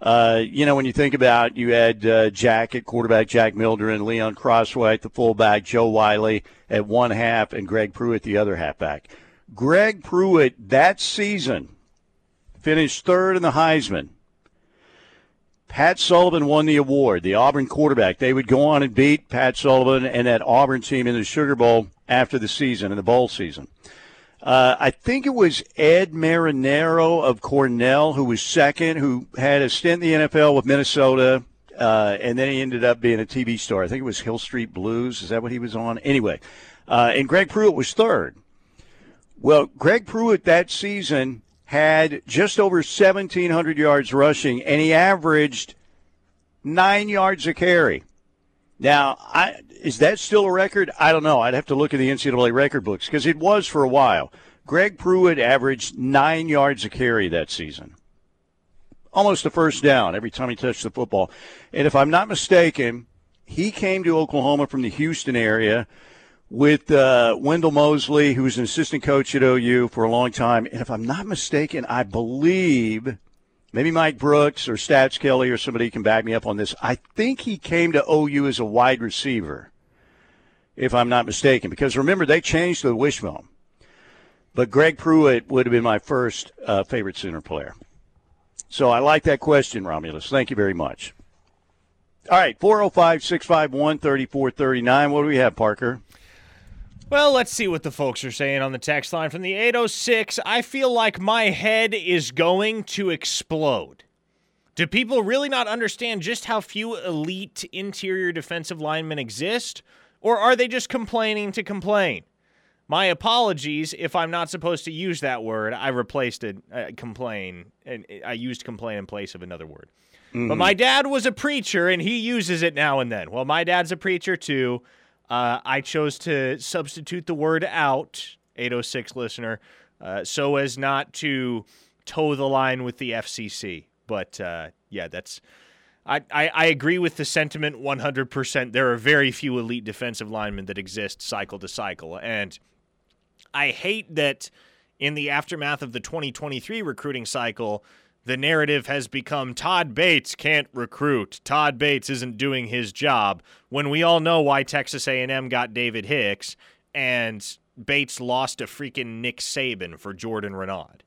Speaker 1: Uh, you know, when you think about you had uh, Jack at quarterback, Jack Mildren, Leon Crosswhite at the fullback, Joe Wylie at one half, and Greg Pruitt the other halfback. Greg Pruitt that season finished third in the Heisman. Pat Sullivan won the award, the Auburn quarterback. They would go on and beat Pat Sullivan and that Auburn team in the Sugar Bowl after the season, in the bowl season. Uh, I think it was Ed Marinaro of Cornell who was second, who had a stint in the NFL with Minnesota, uh, and then he ended up being a TV star. I think it was Hill Street Blues. Is that what he was on? Anyway, uh, and Greg Pruitt was third. Well, Greg Pruitt that season had just over 1,700 yards rushing, and he averaged nine yards a carry. Now, I, is that still a record? I don't know. I'd have to look at the NCAA record books because it was for a while. Greg Pruitt averaged nine yards a carry that season. Almost a first down every time he touched the football. And if I'm not mistaken, he came to Oklahoma from the Houston area with uh, Wendell Mosley, who was an assistant coach at OU for a long time. And if I'm not mistaken, I believe maybe Mike Brooks or Stats Kelly or somebody can back me up on this. I think he came to OU as a wide receiver, if I'm not mistaken, because remember they changed the wishbone. But Greg Pruitt would have been my first uh, favorite Sooner player. So I like that question, Romulus. Thank you very much. All right, 405 651 3439. What do we have, Parker?
Speaker 2: Well, let's see what the folks are saying on the text line from the 806. I feel like my head is going to explode. Do people really not understand just how few elite interior defensive linemen exist? Or are they just complaining to complain? My apologies if I'm not supposed to use that word. I replaced it, uh, complain, and I used complain in place of another word. Mm-hmm. But my dad was a preacher and he uses it now and then. Well, my dad's a preacher too. Uh, I chose to substitute the word out, 806 listener, uh, so as not to toe the line with the FCC. But uh, yeah, that's. I, I, I, agree with the sentiment 100%. There are very few elite defensive linemen that exist cycle to cycle. And I hate that in the aftermath of the 2023 recruiting cycle, the narrative has become Todd Bates can't recruit. Todd Bates isn't doing his job when we all know why Texas A&M got David Hicks and Bates lost a freaking Nick Saban for Jordan Renaud.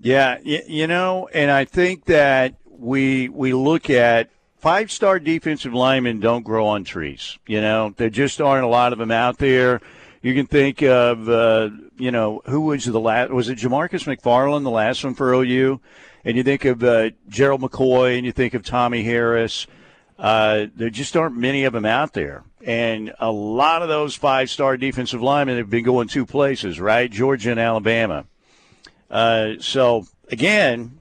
Speaker 1: Yeah, you know, and I think that we we look at five star defensive linemen don't grow on trees. You know, there just aren't a lot of them out there. You can think of, uh, you know, who was the last? Was it Jamarcus McFarland, the last one for OU? And you think of uh, Gerald McCoy, and you think of Tommie Harris. Uh, there just aren't many of them out there. And a lot of those five star defensive linemen have been going two places, right? Georgia and Alabama. Uh, so, again,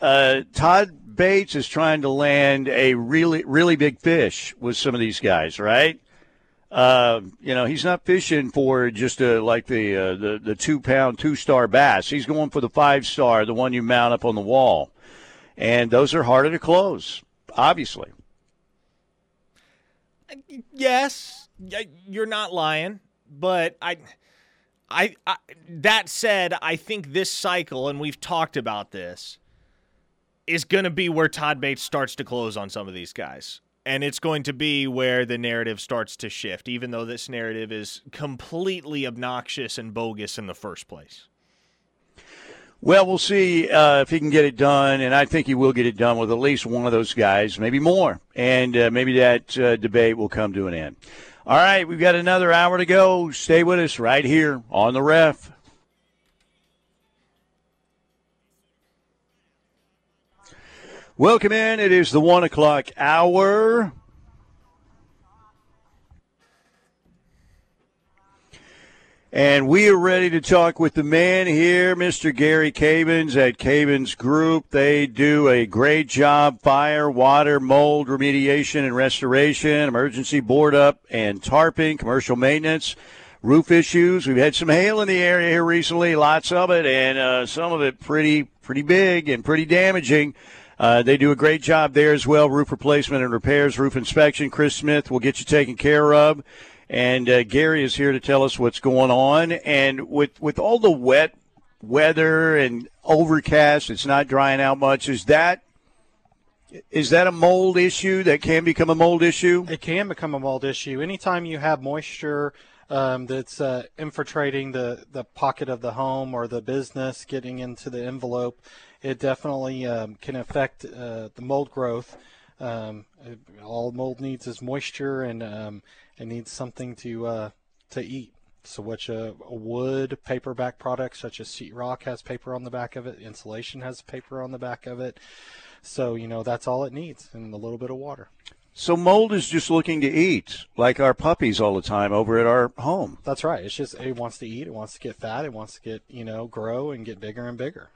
Speaker 1: uh, Todd Bates is trying to land a really, really big fish with some of these guys, right? Uh, you know, he's not fishing for just a, like the, uh, the the two pound, two star bass. He's going for the five star, the one you mount up on the wall, and those are harder to close, obviously.
Speaker 2: Yes, you're not lying, but I, I, I, that said, I think this cycle, and we've talked about this, is going to be where Todd Bates starts to close on some of these guys. And it's going to be where the narrative starts to shift, even though this narrative is completely obnoxious and bogus in the first place.
Speaker 1: Well, we'll see uh, if he can get it done, and I think he will get it done with at least one of those guys, maybe more, and uh, maybe that uh, debate will come to an end. All right, we've got another hour to go. Stay with us right here on the ref. Welcome in. It is the one o'clock hour. And we are ready to talk with the man here, Mr. Gary Cavins at Cavins Group. They do a great job fire, water, mold remediation and restoration, emergency board up and tarping, commercial maintenance, roof issues. We've had some hail in the area here recently, lots of it, and uh, some of it pretty pretty big and pretty damaging. Uh, they do a great job there as well. Roof replacement and repairs, roof inspection. Chris Smith will get you taken care of. And uh, Gary is here to tell us what's going on. And with with all the wet weather and overcast, it's not drying out much. Is that is that a mold issue that can become a mold issue?
Speaker 4: It can become a mold issue. Anytime you have moisture um, that's uh, infiltrating the, the pocket of the home or the business, getting into the envelope, it definitely um, can affect uh, the mold growth. Um, all mold needs is moisture, and um, it needs something to uh, to eat. So, which uh, a wood paperback product such as sheetrock has paper on the back of it, insulation has paper on the back of it. So, you know, that's all it needs, and a little bit of water.
Speaker 1: So mold is just looking to eat, like our puppies all the time over at our home.
Speaker 4: That's right. It's just it wants to eat, it wants to get fat, it wants to get you know grow and get bigger and bigger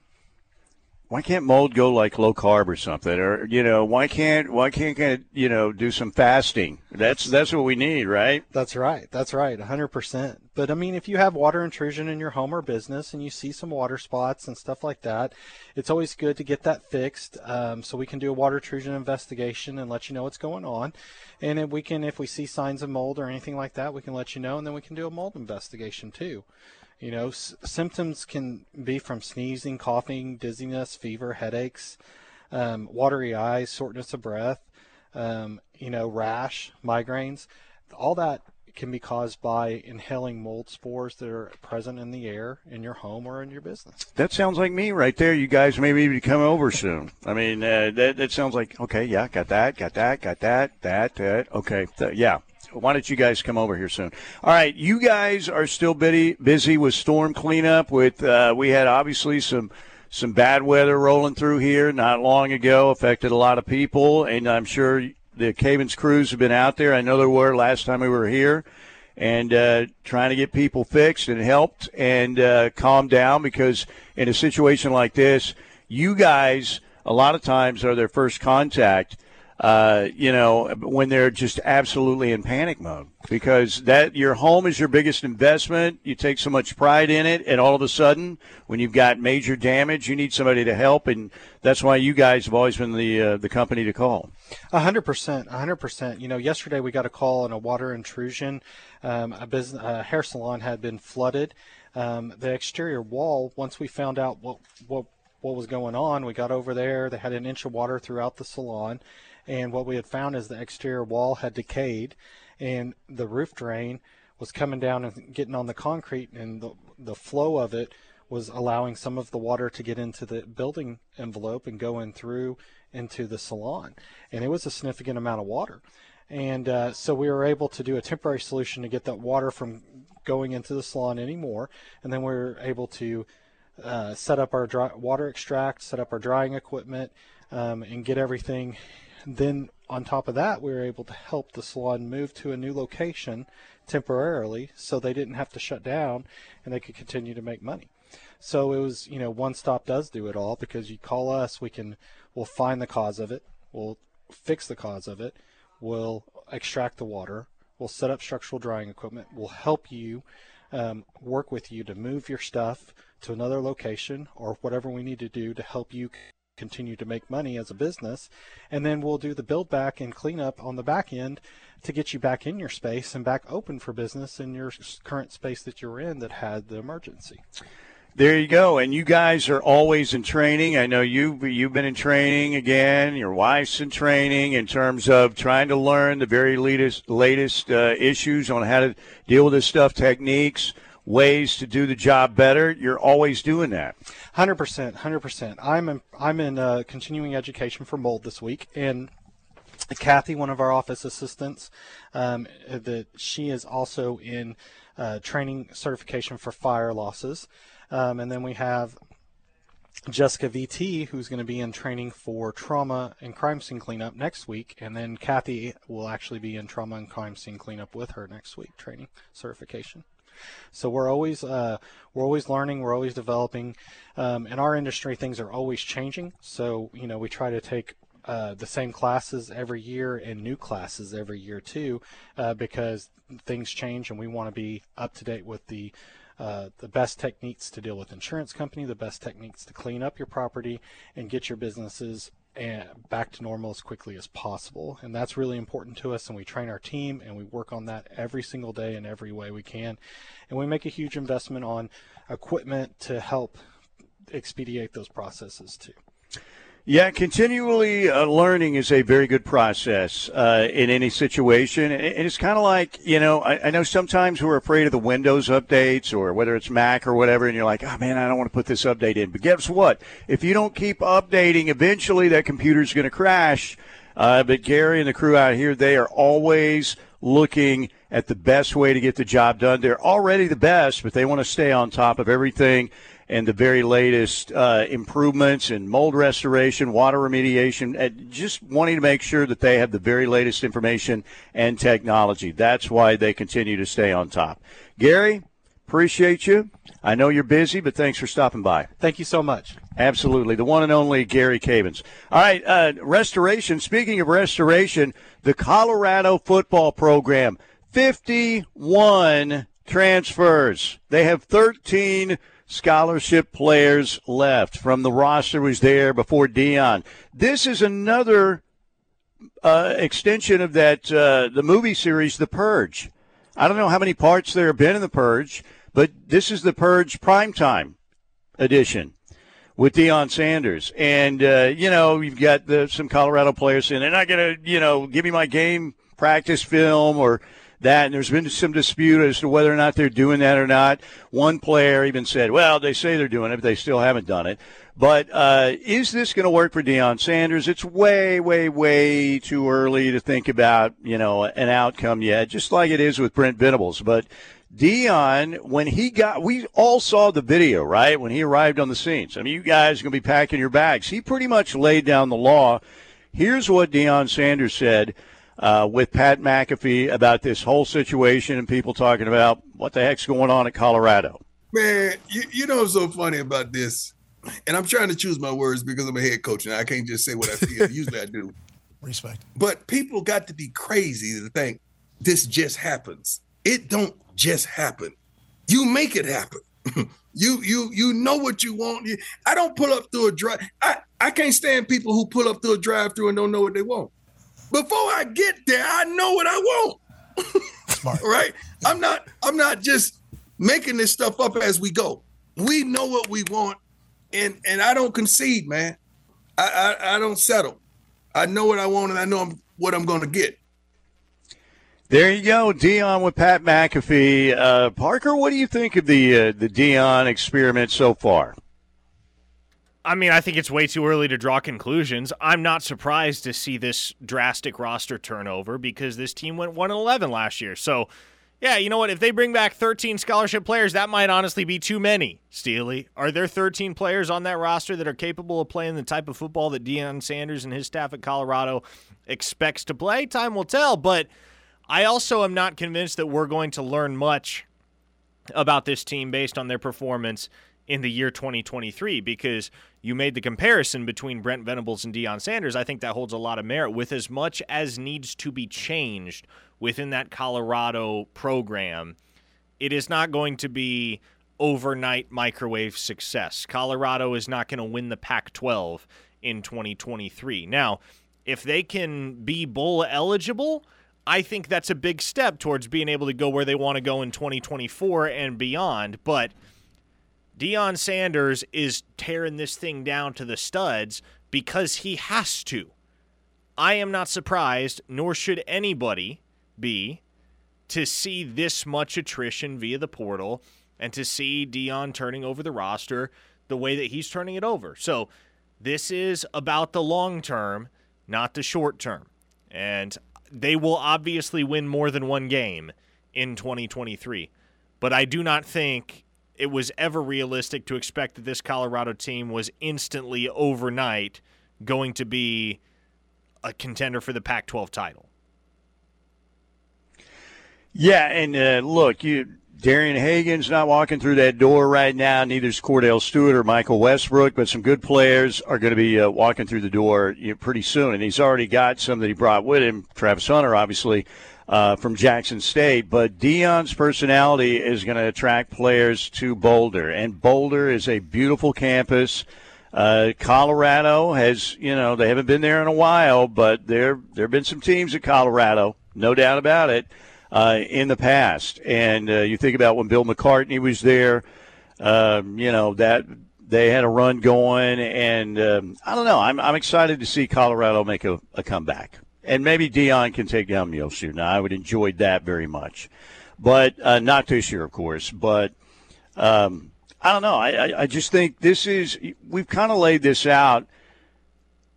Speaker 1: why can't mold go like low carb or something? Or you know why can't why can't you know do some fasting? That's that's what we need right?
Speaker 4: That's right. That's right. 100% but i mean if you have water intrusion in your home or business and you see some water spots and stuff like that it's always good to get that fixed um, so we can do a water intrusion investigation and let you know what's going on. And if we can if we see signs of mold or anything like that we can let you know and then we can do a mold investigation too you know, s- symptoms can be from sneezing, coughing, dizziness, fever, headaches, um, watery eyes, shortness of breath, um, you know, rash, migraines. All that can be caused by inhaling mold spores that are present in the air in your home or in your business.
Speaker 1: That sounds like me right there. You guys maybe even come over soon. I mean, uh, that, that sounds like, okay, yeah, got that, got that, got that, that, that. Okay, yeah, why don't you guys come over here soon? All right, you guys are still busy busy with storm cleanup. With uh, we had obviously some some bad weather rolling through here not long ago, affected a lot of people, and I'm sure the Cavins crews have been out there. I know they were last time we were here, and uh, trying to get people fixed and helped and uh, calmed down because in a situation like this, you guys a lot of times are their first contact uh, you know, when they're just absolutely in panic mode because that your home is your biggest investment. You take so much pride in it, and all of a sudden, when you've got major damage, you need somebody to help, and that's why you guys have always been the uh, the company to call.
Speaker 4: A hundred percent, a hundred percent. You know, yesterday we got a call on a water intrusion. Um, a business, a hair salon had been flooded. Um, the exterior wall. Once we found out what what what was going on, we got over there. They had an inch of water throughout the salon and what we had found is the exterior wall had decayed, and the roof drain was coming down and getting on the concrete, and the the flow of it was allowing some of the water to get into the building envelope and go in through into the salon, and it was a significant amount of water. And uh, so we were able to do a temporary solution to get that water from going into the salon anymore, and then we were able to uh, set up our dry, water extract, set up our drying equipment, um, and get everything. Then on top of that, we were able to help the salon move to a new location temporarily, so they didn't have to shut down, and they could continue to make money. So it was, you know, one stop does do it all because you call us, we can, we'll find the cause of it, we'll fix the cause of it, we'll extract the water, we'll set up structural drying equipment, we'll help you um, work with you to move your stuff to another location or whatever we need to do to help you continue to make money as a business. And then we'll do the build back and clean up on the back end to get you back in your space and back open for business in your current space that you're in that had the emergency.
Speaker 1: There you go. And you guys are always in training. I know you've you've been in training again. Your wife's in training in terms of trying to learn the very latest latest uh, issues on how to deal with this stuff, techniques, ways to do the job better. You're always doing that.
Speaker 4: Hundred percent, hundred percent. I'm in, I'm in uh, continuing education for mold this week, and Kathy, one of our office assistants, um, that she is also in uh, training certification for fire losses. Um, and then we have Jessica VT, who's going to be in training for trauma and crime scene cleanup next week, and then Kathy will actually be in trauma and crime scene cleanup with her next week, training certification. So we're always uh, we're always learning, we're always developing. Um, in our industry, things are always changing. So you know, we try to take uh, the same classes every year and new classes every year too, uh, because things change and we want to be up to date with the uh, the best techniques to deal with insurance company, the best techniques to clean up your property and get your businesses and back to normal as quickly as possible. And that's really important to us. And we train our team and we work on that every single day in every way we can. And we make a huge investment on equipment to help expedite those processes too.
Speaker 1: Yeah, continually uh, learning is a very good process uh, in any situation. And it's kind of like, you know, I, I, know sometimes we're afraid of the Windows updates or whether it's Mac or whatever, and you're like, oh man, I don't want to put this update in. But guess what? If you don't keep updating, eventually that computer's going to crash. Uh, but Gary and the crew out here, they are always looking at the best way to get the job done. They're already the best, but they want to stay on top of everything and the very latest uh, improvements in mold restoration, water remediation, and just wanting to make sure that they have the very latest information and technology. That's why they continue to stay on top. Gary, appreciate you. I know you're busy, but thanks for stopping by.
Speaker 4: Thank you so much.
Speaker 1: Absolutely. The one and only Gary Cavins. All right, uh, restoration. Speaking of restoration, the Colorado football program, 51 transfers. They have 13 scholarship players left from the roster was there before Deion. This is another uh, extension of that uh, the movie series, The Purge. I don't know how many parts there have been in The Purge, but this is The Purge primetime edition with Deion Sanders. And, uh, you know, you've got the, some Colorado players saying they're not going to, you know, give me my game practice film or – that, and there's been some dispute as to whether or not they're doing that or not. One player even said, "Well, they say they're doing it, but they still haven't done it." But uh, is this going to work for Deion Sanders? It's way, way, way too early to think about, you know, an outcome yet. Just like it is with Brent Venables, but. Deion, when he got, we all saw the video, right? When he arrived on the scenes. I mean, you guys are going to be packing your bags. He pretty much laid down the law. Here's what Deion Sanders said uh, with Pat McAfee about this whole situation and people talking about what the heck's going on at Colorado.
Speaker 5: Man, you, you know what's so funny about this? And I'm trying to choose my words because I'm a head coach and I can't just say what I feel. Usually I do.
Speaker 6: Respect.
Speaker 5: But people got to be crazy to think this just happens. It don't just happen. You make it happen. you you you know what you want. I don't pull up through a drive. I, I can't stand people who pull up through a drive through and don't know what they want before I get there, I know what I want.
Speaker 6: Smart.
Speaker 5: right? I'm not I'm not just making this stuff up as we go. We know what we want, and and I don't concede, man. I I, I don't settle. I know what I want, and I know I'm, what I'm going to get.
Speaker 1: There you go, Deion with Pat McAfee. Uh, Parker, what do you think of the uh, the Deion experiment so far?
Speaker 2: I mean, I think it's way too early to draw conclusions. I'm not surprised to see this drastic roster turnover because this team went 1 11 last year. So, Yeah, you know what? If they bring back 13 scholarship players, that might honestly be too many. Steely, are there 13 players on that roster that are capable of playing the type of football that Deion Sanders and his staff at Colorado expects to play? Time will tell, but I also am not convinced that we're going to learn much about this team based on their performance in the year 2023 because you made the comparison between Brent Venables and Deion Sanders. I think that holds a lot of merit with as much as needs to be changed within that Colorado program. It is not going to be overnight microwave success. Colorado is not going to win the Pac 12 in 2023. Now, if they can be bowl eligible, I think that's a big step towards being able to go where they want to go in 2024 and beyond. But Deion Sanders is tearing this thing down to the studs because he has to. I am not surprised, nor should anybody be, to see this much attrition via the portal and to see Deion turning over the roster the way that he's turning it over. So this is about the long term, not the short term. And they will obviously win more than one game in 2023. But I do not think it was ever realistic to expect that this Colorado team was instantly overnight going to be a contender for the Pac 12 title.
Speaker 1: Yeah, and uh, look, you Darian Hagan's not walking through that door right now. Neither is Kordell Stewart or Michael Westbrook, but some good players are going to be uh, walking through the door you know, pretty soon. And he's already got some that he brought with him. Travis Hunter, obviously, uh, from Jackson State. But Deion's personality is going to attract players to Boulder, and Boulder is a beautiful campus. Uh, Colorado has, you know, they haven't been there in a while, but there there have been some teams at Colorado, no doubt about it uh, in the past. And uh, you think about when Bill McCartney was there, um, you know that they had a run going, and um, I don't know. I'm I'm excited to see Colorado make a, a comeback, and maybe Deion can take down Muleshoe. Now I would enjoy that very much, but uh, not this year, of course. But um, I don't know. I, I, just think this is we've kind of laid this out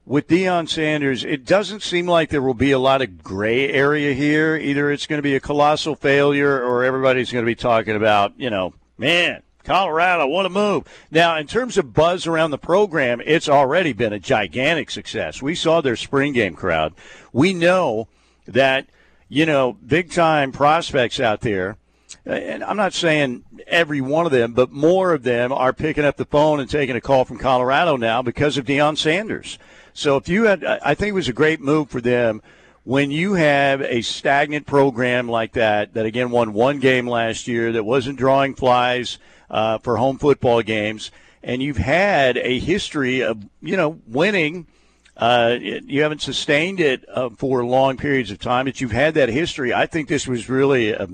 Speaker 1: with Deion Sanders, it doesn't seem like there will be a lot of gray area here. Either it's going to be a colossal failure or everybody's going to be talking about, you know, man, Colorado, what a move. Now, in terms of buzz around the program, it's already been a gigantic success. We saw their spring game crowd. We know that, you know, big time prospects out there and I'm not saying every one of them, but more of them are picking up the phone and taking a call from Colorado now because of Deion Sanders. So if you had, I think it was a great move for them when you have a stagnant program like that, that again won one game last year, that wasn't drawing flies uh, for home football games, and you've had a history of, you know, winning. Uh, you haven't sustained it uh, for long periods of time, but you've had that history. I think this was really a,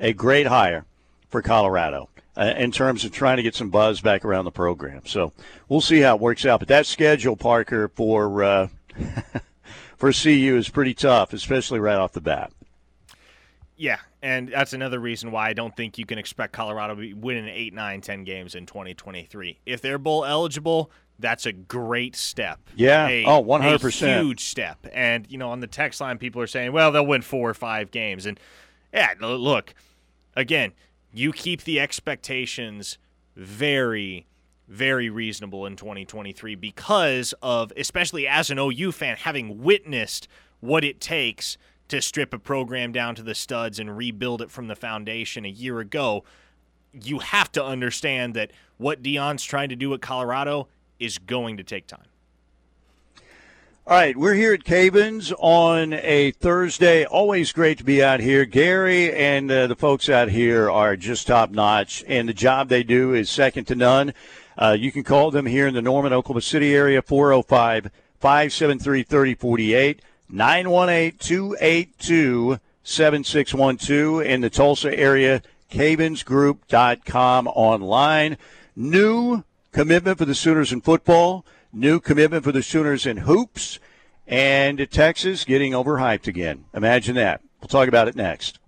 Speaker 1: a great hire for Colorado uh, in terms of trying to get some buzz back around the program. So we'll see how it works out. But that schedule, Parker, for uh, for CU is pretty tough, especially right off the bat.
Speaker 2: Yeah, and that's another reason why I don't think you can expect Colorado to be winning 8, 9, 10 games in 2023. If they're bowl eligible, that's a great step.
Speaker 1: Yeah.
Speaker 2: A,
Speaker 1: oh, 100%.
Speaker 2: A huge step. And, you know, on the text line, people are saying, well, they'll win four or five games. And, yeah, look, again, you keep the expectations very very reasonable in 2023 because of especially as an OU fan having witnessed what it takes to strip a program down to the studs and rebuild it from the foundation a year ago you have to understand that what Deion's trying to do at Colorado is going to take time
Speaker 1: all right, we're here at Cavins on a Thursday. Always great to be out here. Gary and uh, the folks out here are just top notch, and the job they do is second to none. Uh, you can call them here in the Norman, Oklahoma City area, 405 573 3048, 918 282 7612. In the Tulsa area, cavinsgroup.com online. New commitment for the Sooners in football new commitment for the Sooners in hoops, and Texas getting overhyped again. Imagine that. We'll talk about it next.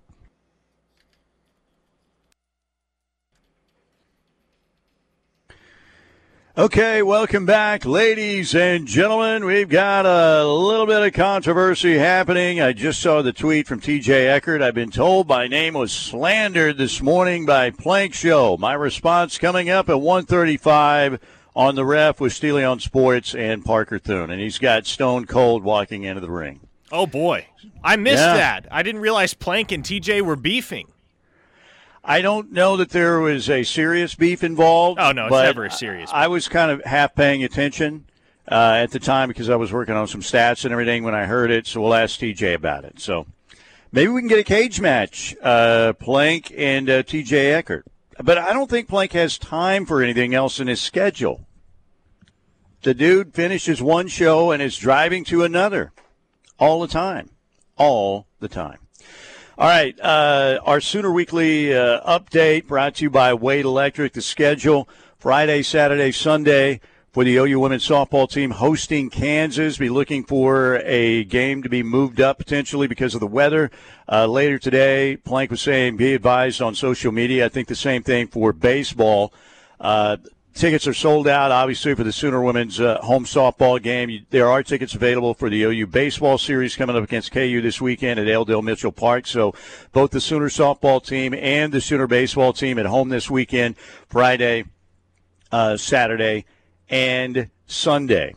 Speaker 1: Okay, welcome back, ladies and gentlemen. We've got a little bit of controversy happening. I just saw the tweet from TJ Eckert. I've been told my name was slandered this morning by Plank Show. My response coming up at 135 on the ref with Steely on Sports and Parker Thune. And he's got Stone Cold walking into the ring.
Speaker 2: Oh, boy. I missed
Speaker 1: Yeah.
Speaker 2: that. I didn't realize Plank and TJ were beefing.
Speaker 1: I don't know that there was a serious beef involved.
Speaker 2: Oh, no, it's never a serious
Speaker 1: I, I was kind of half paying attention uh, at the time because I was working on some stats and everything when I heard it. So we'll ask TJ about it. So maybe we can get a cage match, uh, Plank and uh, TJ Eckert. But I don't think Plank has time for anything else in his schedule. The dude finishes one show and is driving to another all the time. All the time. All right, uh, our Sooner Weekly uh, update brought to you by Wade Electric. The schedule Friday, Saturday, Sunday for the OU women's softball team hosting Kansas. Be looking for a game to be moved up potentially because of the weather. Uh, later today, Plank was saying be advised on social media. I think the same thing for baseball. Uh, Tickets are sold out, obviously, for the Sooner women's uh, home softball game. You, there are tickets available for the OU baseball series coming up against KU this weekend at L. Dale Mitchell Park. So both the Sooner softball team and the Sooner baseball team at home this weekend, Friday, uh, Saturday, and Sunday.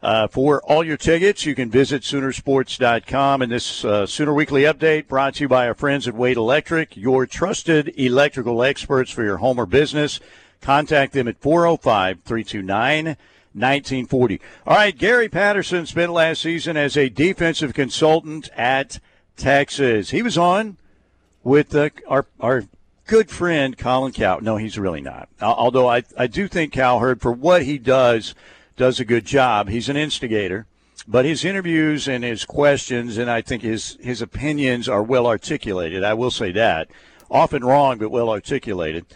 Speaker 1: Uh, for all your tickets, you can visit Soonersports.com. And this uh, Sooner Weekly Update brought to you by our friends at Wade Electric, your trusted electrical experts for your home or business. Contact them at 405 329 1940. All right, Gary Patterson spent last season as a defensive consultant at Texas. He was on with uh, our, our good friend Colin Cow. No, he's really not. Although I, I do think Cowherd, for what he does, does a good job. He's an instigator, but his interviews and his questions, and I think his, his opinions are well articulated. I will say that. Often wrong, but well articulated.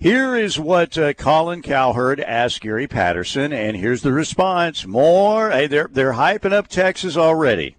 Speaker 1: Here is what uh, Colin Cowherd asked Gary Patterson, and here's the response. More, hey, they're they're hyping up Texas already.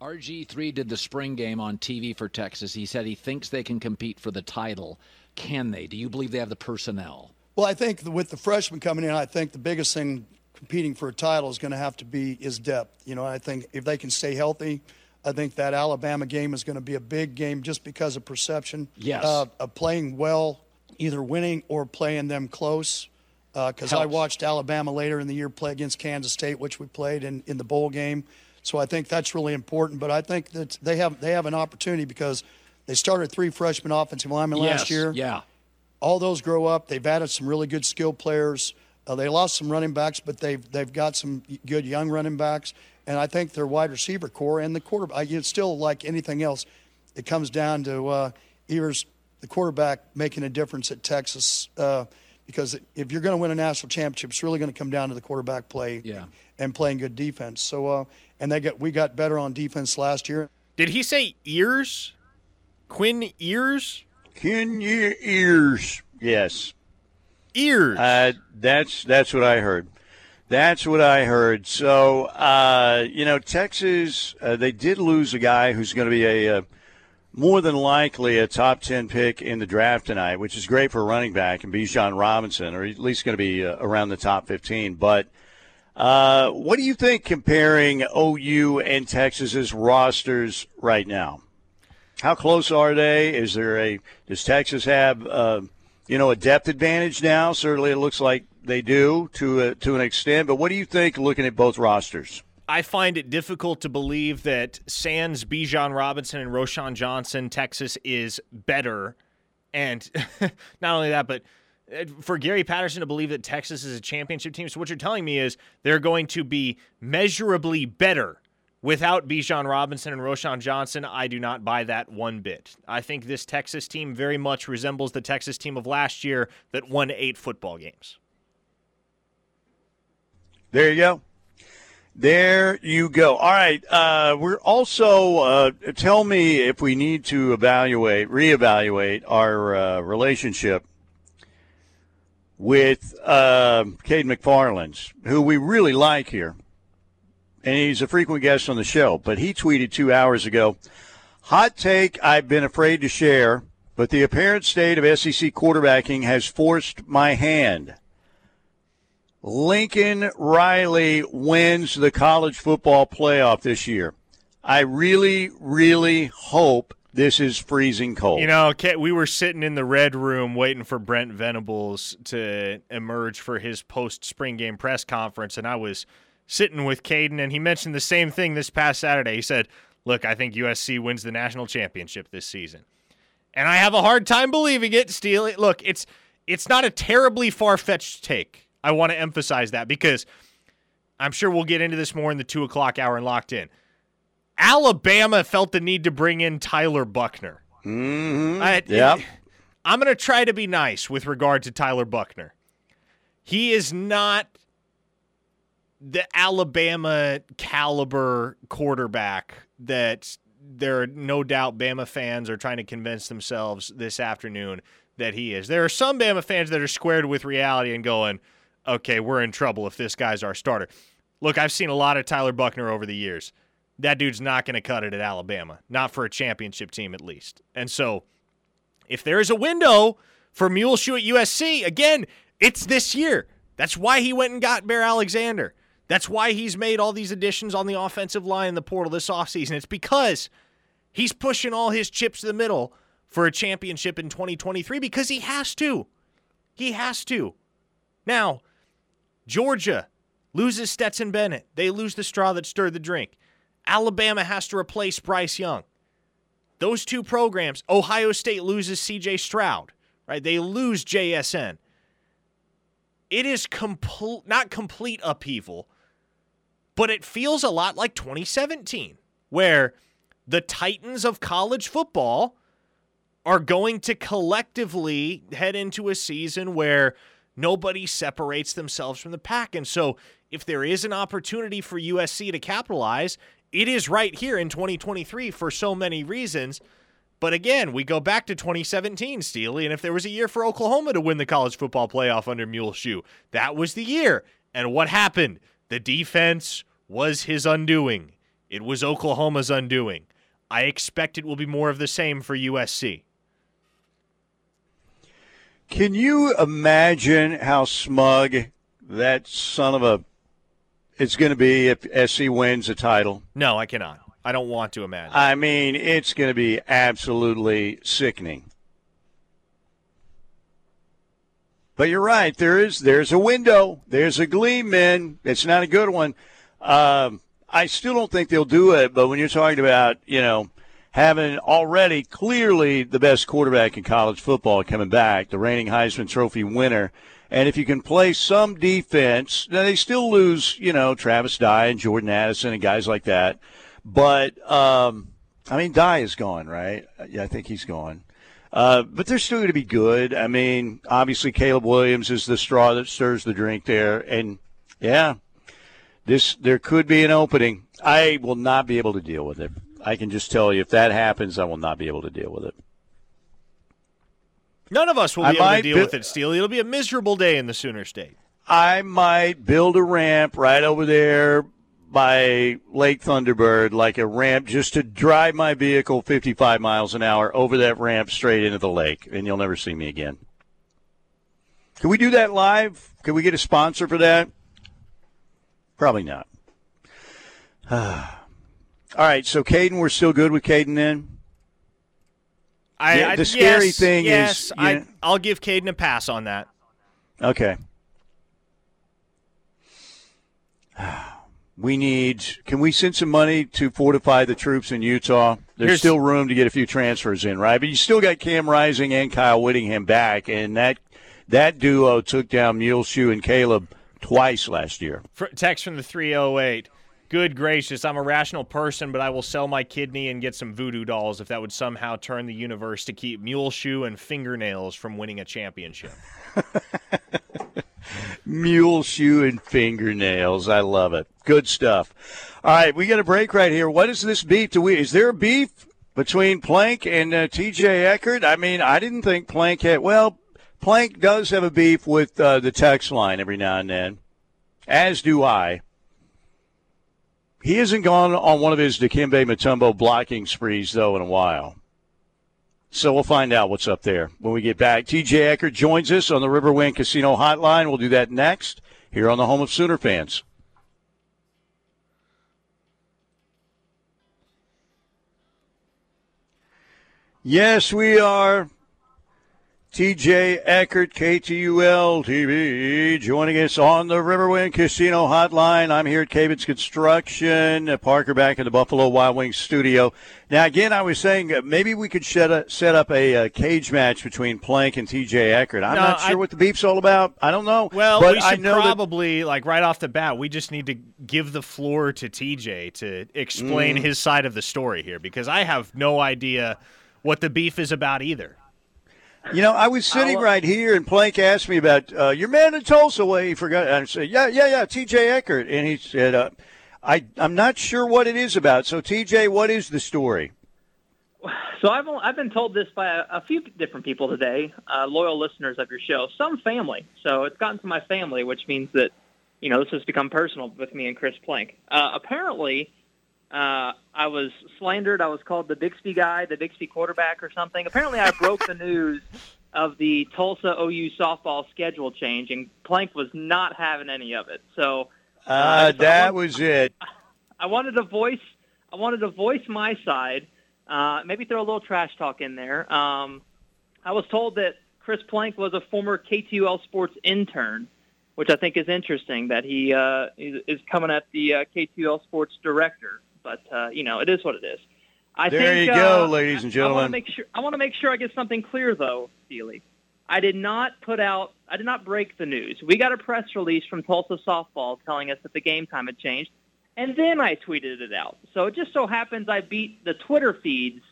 Speaker 7: RG3 did the spring game on TV for Texas. He said he thinks they can compete for the title. Can they? Do you believe they have the personnel?
Speaker 8: Well, I think with the freshmen coming in, I think the biggest thing competing for a title is going to have to be is depth. You know, I think if they can stay healthy, I think that Alabama game is going to be a big game just because of perception.
Speaker 7: Yes.
Speaker 8: Uh, of playing well, either winning or playing them close. Because I watched Alabama later in the year play against Kansas State, which we played in, in the bowl game. So I think that's really important. But I think that they have they have an opportunity because they started three freshman offensive linemen last year
Speaker 7: Yeah.
Speaker 8: all those grow up. They've added some really good skill players. Uh, they lost some running backs, but they've they've got some good young running backs, and I think their wide receiver core and the quarterback. It's still like anything else. It comes down to uh, either the quarterback making a difference at Texas, uh, because if you're going to win a national championship, it's really going to come down to the quarterback play
Speaker 7: Yeah.
Speaker 8: and playing good defense. So, uh, and they got we got better on defense last year.
Speaker 2: Did he say ears? Quinn ears?
Speaker 1: Can your ears? Yes.
Speaker 2: Ears.
Speaker 1: Uh, that's that's what I heard. That's what I heard. So uh, you know, Texas uh, they did lose a guy who's going to be a uh, more than likely a top ten pick in the draft tonight, which is great for running back and Bijan Robinson, or at least going to be uh, around the top fifteen. But uh, what do you think comparing OU and Texas's rosters right now? How close are they? Is there a does Texas have uh, you know a depth advantage now? Certainly, it looks like they do to a, to an extent. But what do you think looking at both rosters?
Speaker 2: I find it difficult to believe that Sans, Bijan Robinson, and Roschon Johnson, Texas is better. And not only that, but uh, for Gary Patterson to believe that Texas is a championship team. So what you're telling me is they're going to be measurably better without Bijan Robinson and Roschon Johnson. I do not buy that one bit. I think this Texas team very much resembles the Texas team of last year that won eight football games.
Speaker 1: There you go. There you go. All right. Uh, we're also uh, tell me if we need to evaluate, reevaluate our uh, relationship with uh, Cade McFarland's, who we really like here, and he's a frequent guest on the show. But he tweeted two hours ago, "Hot take I've been afraid to share, but the apparent state of SEC quarterbacking has forced my hand." Lincoln Riley wins the college football playoff this year. I really, really hope this is freezing cold.
Speaker 2: You know, we were sitting in the red room waiting for Brent Venables to emerge for his post spring game press conference, and I was sitting with Caden, and he mentioned the same thing this past Saturday. He said, Look, I think USC wins the national championship this season. And I have a hard time believing it, Steely. Look, it's it's not a terribly far fetched take. I want to emphasize that because I'm sure we'll get into this more in the two o'clock hour and locked in. Alabama felt the need to bring in Tyler Buchner.
Speaker 1: Mm-hmm. I, yep.
Speaker 2: I'm going to try to be nice with regard to Tyler Buchner. He is not the Alabama caliber quarterback that there are no doubt Bama fans are trying to convince themselves this afternoon that he is. There are some Bama fans that are squared with reality and going, okay, we're in trouble if this guy's our starter. Look, I've seen a lot of Tyler Buchner over the years. That dude's not going to cut it at Alabama, not for a championship team at least. And so, if there is a window for Muleshoe at USC, again, it's this year. That's why he went and got Bear Alexander. That's why he's made all these additions on the offensive line in the portal this offseason. It's because he's pushing all his chips to the middle for a championship in 2023 because he has to. He has to. Now, Georgia loses Stetson Bennett. They lose the straw that stirred the drink. Alabama has to replace Bryce Young. Those two programs, Ohio State loses CJ Stroud, right? They lose JSN. It is complete not complete upheaval, but it feels a lot like 2017 where the titans of college football are going to collectively head into a season where nobody separates themselves from the pack. And so, if there is an opportunity for USC to capitalize, it is right here in 2023 for so many reasons. But again, we go back to 2017, Steely, and if there was a year for Oklahoma to win the college football playoff under Mule Muleshoe, that was the year. And what happened? The defense was his undoing. It was Oklahoma's undoing. I expect it will be more of the same for USC.
Speaker 1: Can you imagine how smug that son of a it's going to be if SC wins a title?
Speaker 2: No, I cannot. I don't want to imagine.
Speaker 1: I mean, it's going to be absolutely sickening. But you're right. There is there's a window. There's a gleam, in. It's not a good one. Um, I still don't think they'll do it. But when you're talking about, you know, having already clearly the best quarterback in college football coming back, the reigning Heisman Trophy winner. And if you can play some defense, now they still lose, you know, Travis Dye and Jordan Addison and guys like that. But, um, I mean, Dye is gone, right? Yeah, I think he's gone. Uh, but they're still going to be good. I mean, obviously, Caleb Williams is the straw that stirs the drink there. And, yeah, this there could be an opening. I will not be able to deal with it. I can just tell you if that happens, I will not be able to deal with it.
Speaker 2: None of us will be I able to deal with it, Steely. It'll be a miserable day in the Sooner State.
Speaker 1: I might build a ramp right over there by Lake Thunderbird, like a ramp just to drive my vehicle 55 miles an hour over that ramp straight into the lake, and you'll never see me again. Can we do that live? Can we get a sponsor for that? Probably not. All right, so Caden, we're still good with Caden then.
Speaker 2: I, yeah,
Speaker 1: the scary
Speaker 2: yes,
Speaker 1: thing
Speaker 2: yes,
Speaker 1: is,
Speaker 2: I, I'll give Caden a pass on that.
Speaker 1: Okay. We need. Can we send some money to fortify the troops in Utah? There's Here's, still room to get a few transfers in, right? But you still got Cam Rising and Kyle Whittingham back, and that that duo took down Muleshoe and Caleb twice last year.
Speaker 2: Text from the 308. Good gracious, I'm a rational person, but I will sell my kidney and get some voodoo dolls if that would somehow turn the universe to keep Muleshoe and fingernails from winning a championship.
Speaker 1: Muleshoe and fingernails. I love it. Good stuff. All right, we got a break right here. What is this beef? Do we? Is there a beef between Plank and uh, T.J. Eckert? I mean, I didn't think Plank had. Well, Plank does have a beef with uh, the text line every now and then, as do I. He hasn't gone on one of his Dikembe Mutombo blocking sprees, though, in a while. So we'll find out what's up there when we get back. TJ Eckert joins us on the Riverwind Casino Hotline. We'll do that next here on the home of Sooner fans. Yes, we are. TJ Eckert, KTUL TV, joining us on the Riverwind Casino Hotline. I'm here at Cavins Construction. Uh, Parker back in the Buffalo Wild Wings studio. Now, again, I was saying uh, maybe we could set, a, set up a, a, cage match between Plank and TJ Eckert. I'm
Speaker 2: No,
Speaker 1: not sure
Speaker 2: I-
Speaker 1: what the beef's all about. I don't know.
Speaker 2: Well,
Speaker 1: but
Speaker 2: we
Speaker 1: I
Speaker 2: should
Speaker 1: know that-
Speaker 2: probably like right off the bat, we just need to give the floor to TJ to explain
Speaker 1: Mm.
Speaker 2: his side of the story here because I have no idea what the beef is about either.
Speaker 1: You know, I was sitting right here, and Plank asked me about uh, your man in Tulsa. Way he forgot. I said, "Yeah, yeah, yeah, T.J. Eckert," and he said, uh, "I, I'm not sure what it is about." So, T.J., what is the story?
Speaker 9: So I've I've been told this by a, a few different people today, uh, loyal listeners of your show, some family. So it's gotten to my family, which means that you know this has become personal with me and Chris Plank. Uh, apparently, uh, I was slandered. I was called the Bixby guy, the Bixby quarterback, or something. Apparently, I broke the news of the Tulsa OU softball schedule change, and Plank was not having any of it. So
Speaker 1: Uh,
Speaker 9: so
Speaker 1: that
Speaker 9: want-
Speaker 1: was it.
Speaker 9: I wanted to voice I wanted to voice my side. Uh, maybe throw a little trash talk in there. Um, I was told that Chris Plank was a former KTUL Sports intern, which I think is interesting that he uh, is is coming at the uh, KTUL Sports director. But uh, you know, it is what it is. I
Speaker 1: There
Speaker 9: think,
Speaker 1: you go,
Speaker 9: uh,
Speaker 1: ladies and
Speaker 9: I, I want
Speaker 1: gentlemen.
Speaker 9: to make sure I want to make sure I get something clear though, Steely. I did not put out I did not break the news. We got a press release from Tulsa softball telling us that the game time had changed, and then I tweeted it out. So it just so happens I beat the Twitter feeds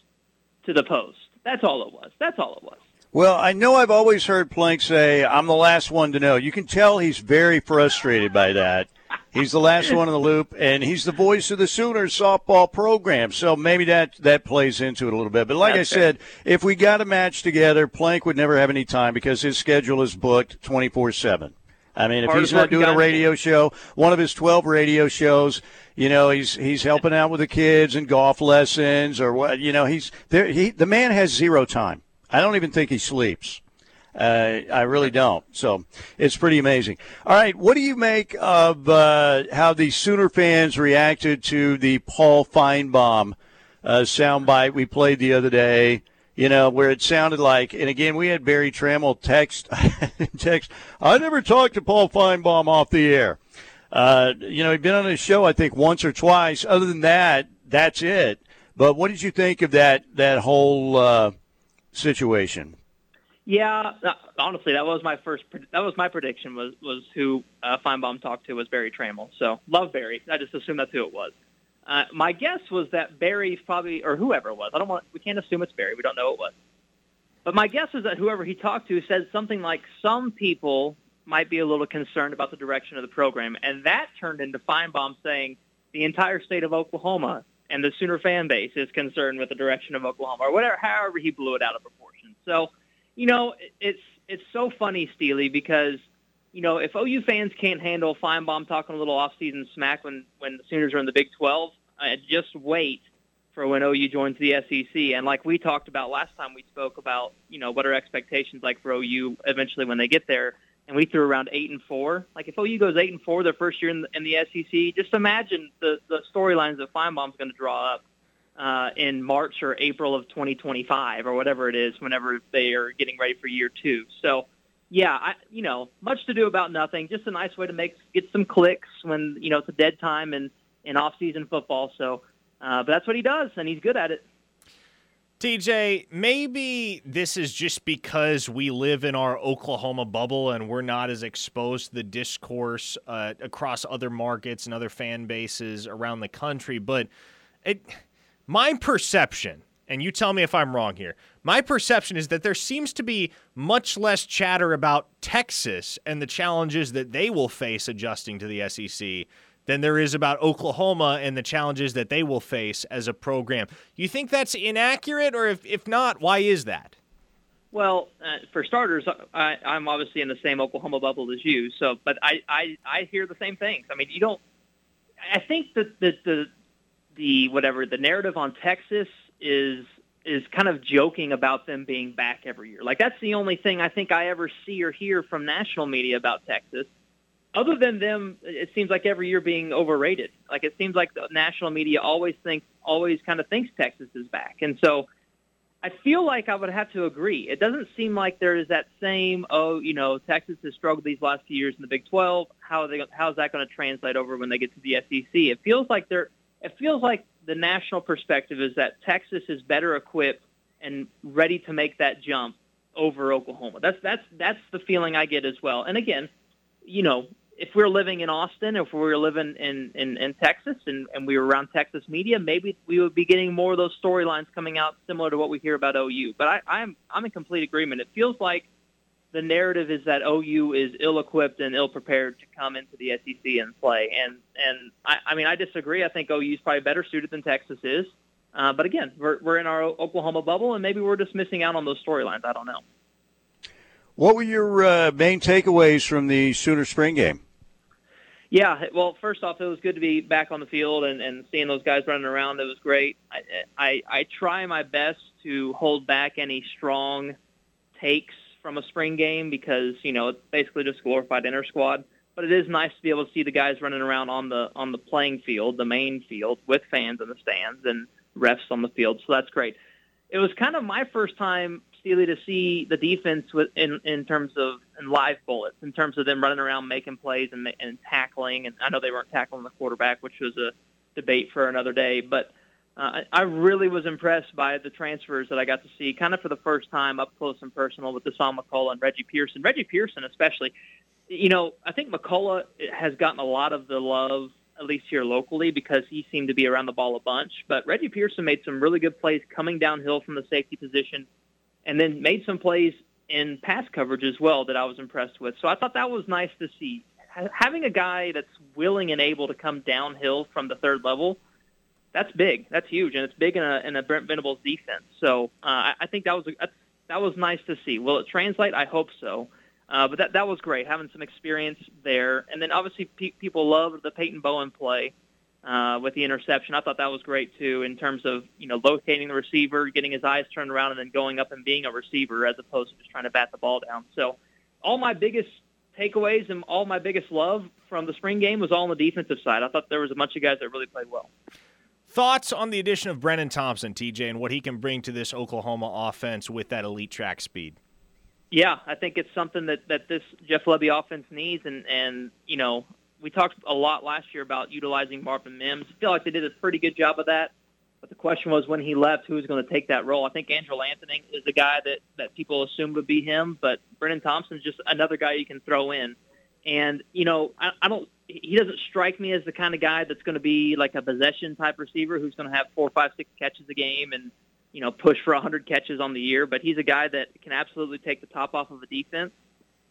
Speaker 9: to the post. That's all it was. That's all it was.
Speaker 1: Well, I know I've always heard Plank say, I'm the last one to know. You can tell he's very frustrated by that. He's the last one in the loop, and he's the voice of the Sooners softball program. So maybe that, that plays into it a little bit. But like
Speaker 9: That's
Speaker 1: I said, if we got a match together, Plank would never have any time because his schedule is booked 24 7. I mean, if he's not doing a radio show, one of his 12 radio shows, you know, he's he's helping out with the kids and golf lessons or what, you know, he's there. He the man has zero time. I don't even think he sleeps. Uh, I really don't. So it's pretty amazing. All right, what do you make of uh, how the Sooner fans reacted to the Paul Finebaum uh, soundbite we played the other day? You know, where it sounded like, and again, we had Barry Tramel text, text. I never talked to Paul Finebaum off the air. Uh, you know, he'd been on his show, I think, once or twice. Other than that, that's it. But what did you think of that that whole uh, situation?
Speaker 9: Yeah, honestly, that was my first. That was my prediction. Was was who uh, Finebaum talked to was Barry Tramel. So love Barry. I just assumed that's who it was. Uh, my guess was that Barry probably or whoever it was. I don't want. We can't assume it's Barry. We don't know it was. But my guess is that whoever he talked to said something like some people might be a little concerned about the direction of the program, and that turned into Finebaum saying the entire state of Oklahoma and the Sooner fan base is concerned with the direction of Oklahoma, or whatever. However, he blew it out of proportion. So you know, it's it's so funny, Steely, because you know if OU fans can't handle Finebaum talking a little off-season smack when when the Sooners are in the Big 12, uh, just wait for when OU joins the SEC. And like we talked about last time, we spoke about you know what are expectations like for OU eventually when they get there. And we threw around eight and four. Like if OU goes eight and four their first year in the, in the SEC, just imagine the the storylines that Finebaum's going to draw up uh, in March or April of 2025 or whatever it is, whenever they are getting ready for year two. So, yeah, I, you know, much to do about nothing. Just a nice way to make get some clicks when you know it's a dead time in in off season football. So, uh, but that's what he does, and he's good at it.
Speaker 2: TJ, maybe this is just because we live in our Oklahoma bubble and we're not as exposed to the discourse uh, across other markets and other fan bases around the country. But it, my perception, and you tell me if I'm wrong here, my perception is that there seems to be much less chatter about Texas and the challenges that they will face adjusting to the SEC than there is about Oklahoma and the challenges that they will face as a program. You think that's inaccurate, or if, if not, why is that?
Speaker 9: Well, uh, for starters, I, I'm obviously in the same Oklahoma bubble as you. So, but I, I, I hear the same things. I mean, you don't. I think that the the the whatever the narrative on Texas is is kind of joking about them being back every year. Like that's the only thing I think I ever see or hear from national media about Texas. other than them, it seems like every year being overrated. Like it seems like the national media always thinks, always kind of thinks Texas is back, and so I feel like I would have to agree. It doesn't seem like there is that same, oh, you know, Texas has struggled these last few years in the Big 12. How are they? How is that going to translate over when they get to the SEC? It feels like they're. It feels like the national perspective is that Texas is better equipped and ready to make that jump over Oklahoma. That's that's that's the feeling I get as well. And again, you know, if we are living in Austin, if we were living in, in, in Texas and, and we were around Texas media, maybe we would be getting more of those storylines coming out similar to what we hear about OU. But I, I'm I'm in complete agreement. It feels like the narrative is that OU is ill-equipped and ill-prepared to come into the SEC and play. And and I, I mean I disagree. I think OU is probably better suited than Texas is. Uh, but again, we're we're in our Oklahoma bubble, and maybe we're just missing out on those storylines. I don't know.
Speaker 1: What were your uh, main takeaways from the Sooner spring game?
Speaker 9: Yeah, well, first off, it was good to be back on the field and, and seeing those guys running around. It was great. I, I I try my best to hold back any strong takes from a spring game because you know it's basically just glorified inter squad. But it is nice to be able to see the guys running around on the on the playing field, the main field, with fans in the stands and refs on the field. So that's great. It was kind of my first time Steely to see the defense with, in in terms of in live bullets, in terms of them running around making plays and and tackling. And I know they weren't tackling the quarterback, which was a debate for another day. But uh, I really was impressed by the transfers that I got to see, kind of for the first time up close and personal with Dasan McCullough and Reggie Pearson. Reggie Pearson, especially. You know, I think McCullough has gotten a lot of the love at least here locally, because he seemed to be around the ball a bunch. But Reggie Pearson made some really good plays coming downhill from the safety position, and then made some plays in pass coverage as well that I was impressed with. So I thought that was nice to see. Having a guy that's willing and able to come downhill from the third level, that's big. That's huge, and it's big in a in a Brent Venables defense. So uh, I, think that was a, that was nice to see. Will it translate? I hope so. Uh, but that that was great, having some experience there. And then obviously pe- people loved the Peyton Bowen play uh, with the interception. I thought that was great too, in terms of you know locating the receiver, getting his eyes turned around, and then going up and being a receiver as opposed to just trying to bat the ball down. So all my biggest takeaways and all my biggest love from the spring game was all on the defensive side. I thought there was a bunch of guys that really played well.
Speaker 2: Thoughts on the addition of Brenen Thompson, TJ, and what he can bring to this Oklahoma offense with that elite track speed?
Speaker 9: Yeah, I think it's something that, that this Jeff Lebby offense needs, and and you know we talked a lot last year about utilizing Marvin Mims. I feel like they did a pretty good job of that. But the question was when he left, who was going to take that role? I think Andrel Anthony is the guy that, that people assumed would be him, but Brenen Thompson's just another guy you can throw in. And, you know, I, I don't, he doesn't strike me as the kind of guy that's going to be like a possession type receiver who's going to have four, five, six catches a game and, you know, push for 100 catches on the year. But he's a guy that can absolutely take the top off of a defense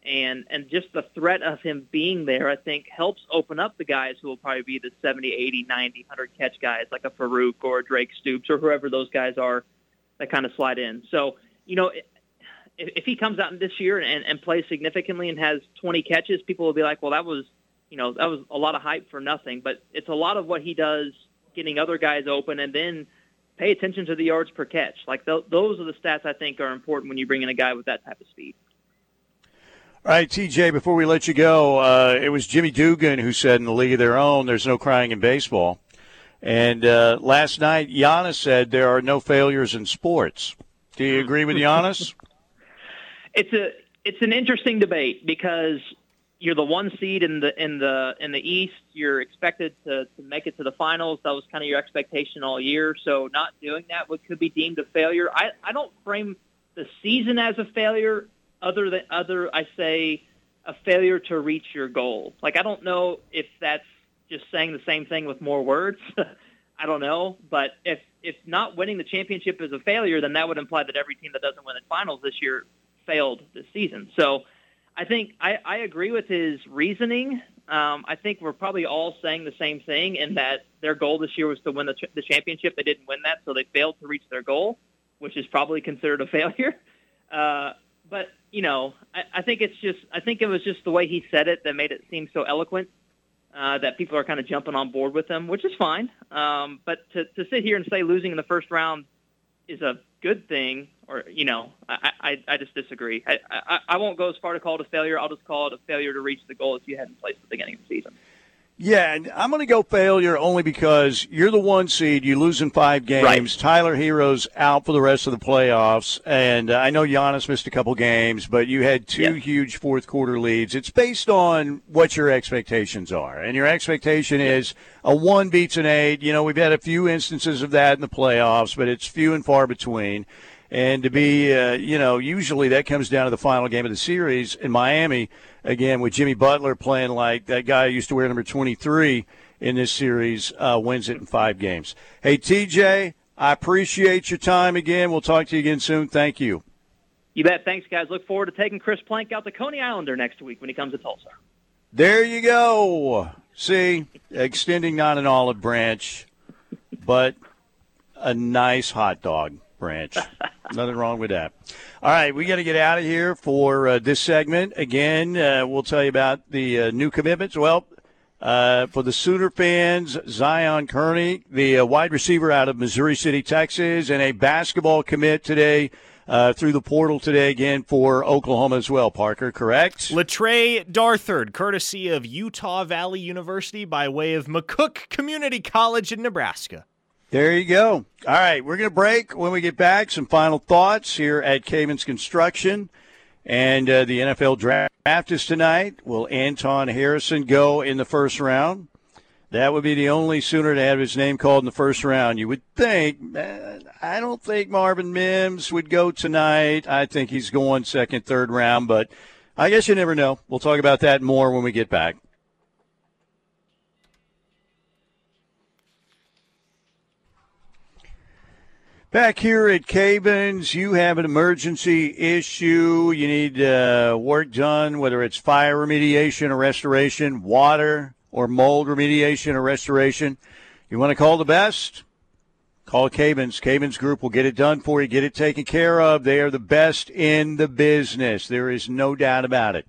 Speaker 9: and and just the threat of him being there, I think, helps open up the guys who will probably be the 70, 80, 90, 100 catch guys like a Farooq or a Drake Stoops or whoever those guys are that kind of slide in. So, you know, if, if he comes out this year and, and plays significantly and has 20 catches, people will be like, well, that was, you know, that was a lot of hype for nothing. But it's a lot of what he does getting other guys open and then pay attention to the yards per catch. Like th- those are the stats I think are important when you bring in a guy with that type of speed.
Speaker 1: All right, TJ, before we let you go, uh, it was Jimmy Dugan who said in the League of Their Own, there's no crying in baseball. And uh, last night, Giannis said there are no failures in sports. Do you agree with Giannis?
Speaker 9: it's a it's an interesting debate because you're the one seed in the in the in the East. You're expected to, to make it to the finals. That was kind of your expectation all year. So not doing that would could be deemed a failure. I, I don't frame the season as a failure other than other I say a failure to reach your goal. Like I don't know if that's just saying the same thing with more words. I don't know, but if if not winning the championship is a failure, then that would imply that every team that doesn't win the finals this year failed this season. So I think I, I agree with his reasoning. Um, I think we're probably all saying the same thing in that their goal this year was to win the, the championship. They didn't win that, so they failed to reach their goal, which is probably considered a failure. Uh, but you know, I, I think it's just I think it was just the way he said it that made it seem so eloquent uh, that people are kind of jumping on board with him, which is fine. Um, but to to sit here and say losing in the first round is a good thing, or you know, I I, I just disagree. I, I I won't go as far to call it a failure. I'll just call it a failure to reach the goals you had in place at the beginning of the season.
Speaker 1: Yeah, and I'm going to go failure only because you're the one seed. You lose in five games. Right. Tyler Herro's out for the rest of the playoffs, and uh, I know Giannis missed a couple games, but you had two yep. huge fourth quarter leads. It's based on what your expectations are, and your expectation is a one beats an eight. You know, we've had a few instances of that in the playoffs, but it's few and far between. And to be, uh, you know, usually that comes down to the final game of the series in Miami again with Jimmy Butler playing like that guy used to wear number 23 in this series uh, wins it in five games. Hey, TJ, I appreciate your time again. We'll talk to you again soon. Thank you.
Speaker 9: You bet. Thanks, guys. Look forward to taking Chris Plank out to Coney Islander next week when he comes to Tulsa.
Speaker 1: There you go. See, extending not an olive branch, but a nice hot dog branch. Nothing wrong with that. All right, we got to get out of here for uh, this segment. Again, uh, we'll tell you about the uh, new commitments. Well, uh, for the Sooner fans, Zion Kearney, the uh, wide receiver out of Missouri City, Texas, and a basketball commit today. Uh, through the portal today again for Oklahoma as well, Parker, correct?
Speaker 2: Le'Tre Darthard, courtesy of Utah Valley University by way of McCook Community College in Nebraska.
Speaker 1: There you go. All right, we're going to break. When we get back, some final thoughts here at Cavins Construction. And uh, the NFL draft is tonight. Will Anton Harrison go in the first round? That would be the only Sooner to have his name called in the first round. You would think. I don't think Marvin Mims would go tonight. I think he's going second, third round, but I guess you never know. We'll talk about that more when we get back. Back here at Cavins, you have an emergency issue. You need uh, work done, whether it's fire remediation or restoration, water or mold remediation or restoration. You want to call the best? Call Cavins. Cavins Group will get it done for you, get it taken care of. They are the best in the business. There is no doubt about it.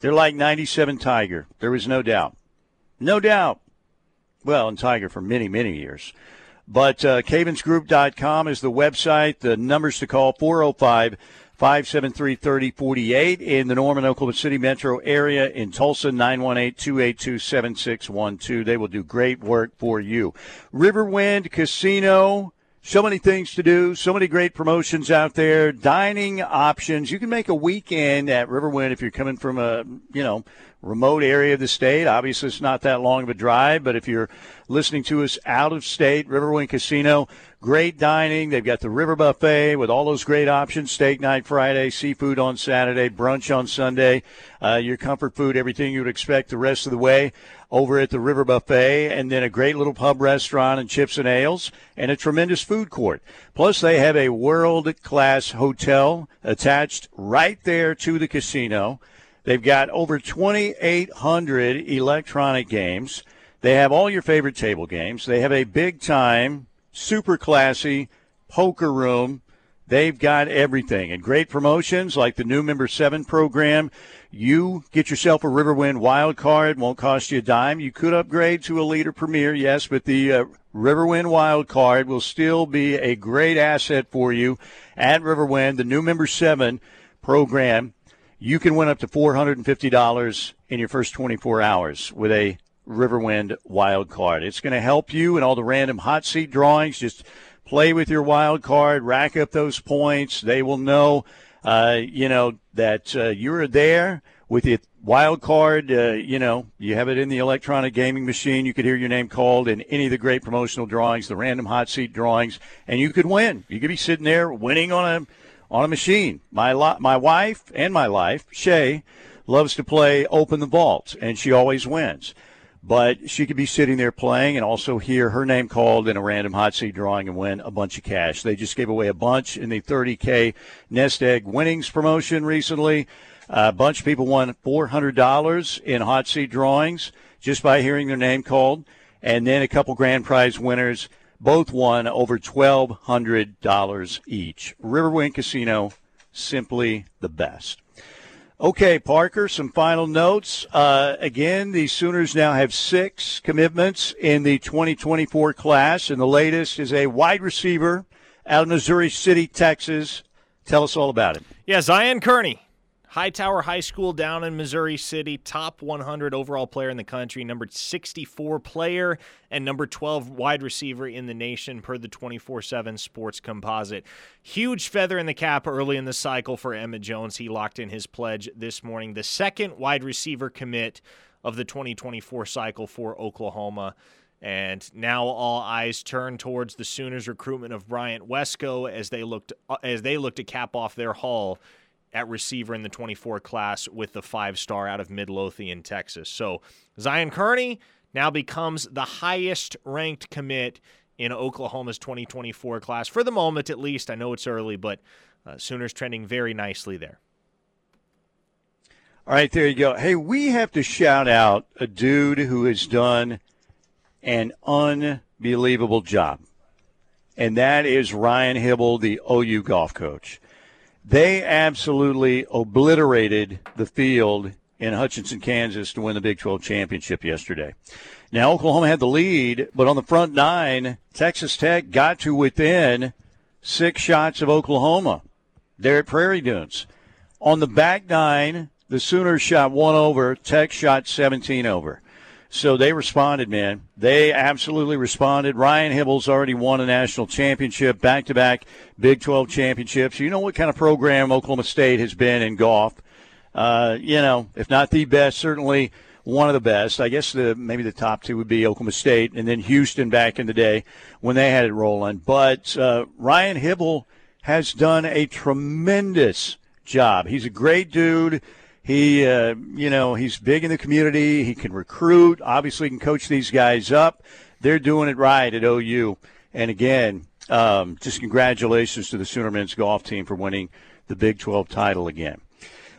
Speaker 1: They're like 97 Tiger. There is no doubt. No doubt. Well, and Tiger for many, many years. But uh, cavinsgroup.com is the website. The numbers to call 405 573 3048 in the Norman, Oklahoma City metro area. In Tulsa, 918 282 7612. They will do great work for you. Riverwind Casino. So many things to do, so many great promotions out there, dining options. You can make a weekend at Riverwind if you're coming from a, you know, remote area of the state. Obviously, it's not that long of a drive, but if you're listening to us out of state, Riverwind Casino, great dining. They've got the River Buffet with all those great options steak night Friday, seafood on Saturday, brunch on Sunday, uh, your comfort food, everything you would expect the rest of the way over at the River Buffet, and then a great little pub restaurant and chips and ales, and a tremendous food court. Plus, they have a world class hotel attached right there to the casino. They've got over 2,800 electronic games. They have all your favorite table games. They have a big time, super classy poker room. They've got everything and great promotions like the new Member 7 program. You get yourself a Riverwind wild card, won't cost you a dime. You could upgrade to a leader premier, yes, but the uh, Riverwind wild card will still be a great asset for you at Riverwind. The new Member 7 program you can win up to $450 in your first 24 hours with a Riverwind wild card. It's going to help you in all the random hot seat drawings. Just play with your wild card, rack up those points. They will know, uh, you know, that uh, you're there with your wild card. Uh, you know, you have it in the electronic gaming machine. You could hear your name called in any of the great promotional drawings, the random hot seat drawings, and you could win. You could be sitting there winning on a on a machine. My lo- my wife and my life, Shay, loves to play open the vault, and she always wins. But she could be sitting there playing and also hear her name called in a random hot seat drawing and win a bunch of cash. They just gave away a bunch in the 30K Nest Egg winnings promotion recently. A bunch of people won $400 in hot seat drawings just by hearing their name called. And then a couple grand prize winners both won over $1,200 each. Riverwind Casino, simply the best. Okay, Parker, some final notes. Uh, again, the Sooners now have six commitments in the 2024 class, and the latest is a wide receiver out of Missouri City, Texas, Tell us all about it.
Speaker 2: Yeah, Zion Kearney, Hightower High School down in Missouri City, top 100 overall player in the country, number 64 player, and number 12 wide receiver in the nation per the 24 7 sports composite. Huge feather in the cap early in the cycle for Emmett Jones. He locked in his pledge this morning. The second wide receiver commit of the 2024 cycle for Oklahoma. And now all eyes turn towards the Sooners' recruitment of Bryant Wesco as they looked uh, as they look to cap off their haul at receiver in the 24 class with the five star out of Midlothian, Texas. So Zion Kearney now becomes the highest ranked commit in Oklahoma's 2024 class for the moment, at least. I know it's early, but uh, Sooners trending very nicely there.
Speaker 1: All right, there you go. Hey, we have to shout out a dude who has done an unbelievable job, and that is Ryan Hybl, the OU golf coach. They absolutely obliterated the field in Hutchinson, Kansas to win the Big 12 championship yesterday. Now, Oklahoma had the lead, but on the front nine, Texas Tech got to within six shots of Oklahoma. They're at Prairie Dunes. On the back nine, the Sooners shot one over, Tech shot 17 over. So they responded, man. They absolutely responded. Ryan Hybl's already won a national championship, back to back Big 12 championships. You know what kind of program Oklahoma State has been in golf. Uh, you know, if not the best, certainly one of the best. I guess the maybe the top two would be Oklahoma State and then Houston back in the day when they had it rolling. But uh, Ryan Hybl has done a tremendous job. He's a great dude. He, uh, you know, he's big in the community. He can recruit. Obviously, can coach these guys up. They're doing it right at OU. And again, um, just congratulations to the Sooner men's golf team for winning the Big 12 title again.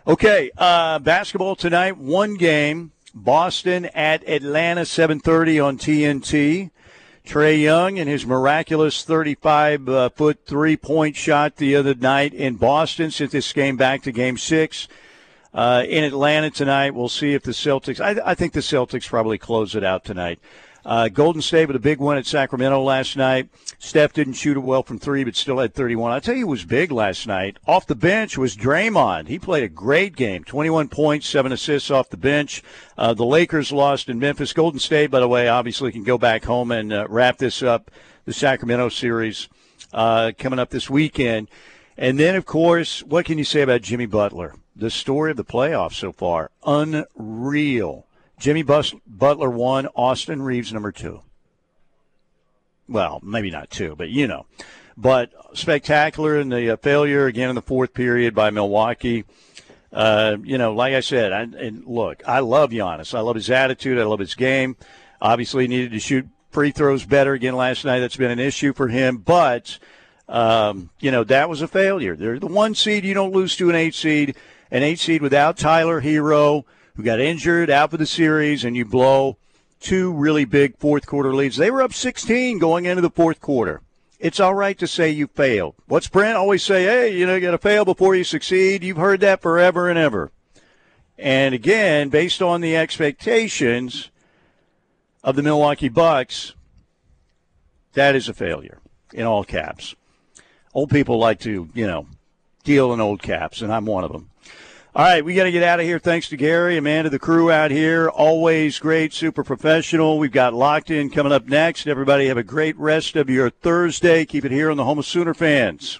Speaker 1: Okay, uh, basketball tonight. One game. Boston at Atlanta, 7:30 on TNT. Trae Young and his miraculous 35 uh, foot three point shot the other night in Boston sent this game back to game six uh, in Atlanta tonight. We'll see if the Celtics. I, I think the Celtics probably close it out tonight. Uh, Golden State with a big win at Sacramento last night. Steph didn't shoot it well from three, but still had 31. I tell you, it was big last night. Off the bench was Draymond. He played a great game. 21 points, seven assists off the bench. Uh, the Lakers lost in Memphis. Golden State, by the way, obviously can go back home and uh, wrap this up. The Sacramento series uh, coming up this weekend. And then, of course, what can you say about Jimmy Butler? The story of the playoffs so far. Unreal. Jimmy Bus- Butler one, Austin Reaves number two. Well, maybe not two, but you know. But spectacular in the uh, failure again in the fourth period by Milwaukee. Uh, you know, like I said, I, and look, I love Giannis. I love his attitude. I love his game. Obviously, he needed to shoot free throws better again last night. That's been an issue for him. But, um, you know, that was a failure. They're the one seed. You don't lose to an eight seed an eight seed without Tyler Herro, who got injured out for the series, and you blow two really big fourth quarter leads. They were up 16 going into the fourth quarter. It's all right to say you failed. What's Brent always say? Hey, you know, you got to fail before you succeed. You've heard that forever and ever. And again, based on the expectations of the Milwaukee Bucks, that is a failure in all caps. Old people like to, you know, deal in old caps, and I'm one of them. All right, we got to get out of here. Thanks to Gary, Amanda, the crew out here. Always great, super professional. We've got locked in coming up next. Everybody have a great rest of your Thursday. Keep it here on the Home of Sooner fans.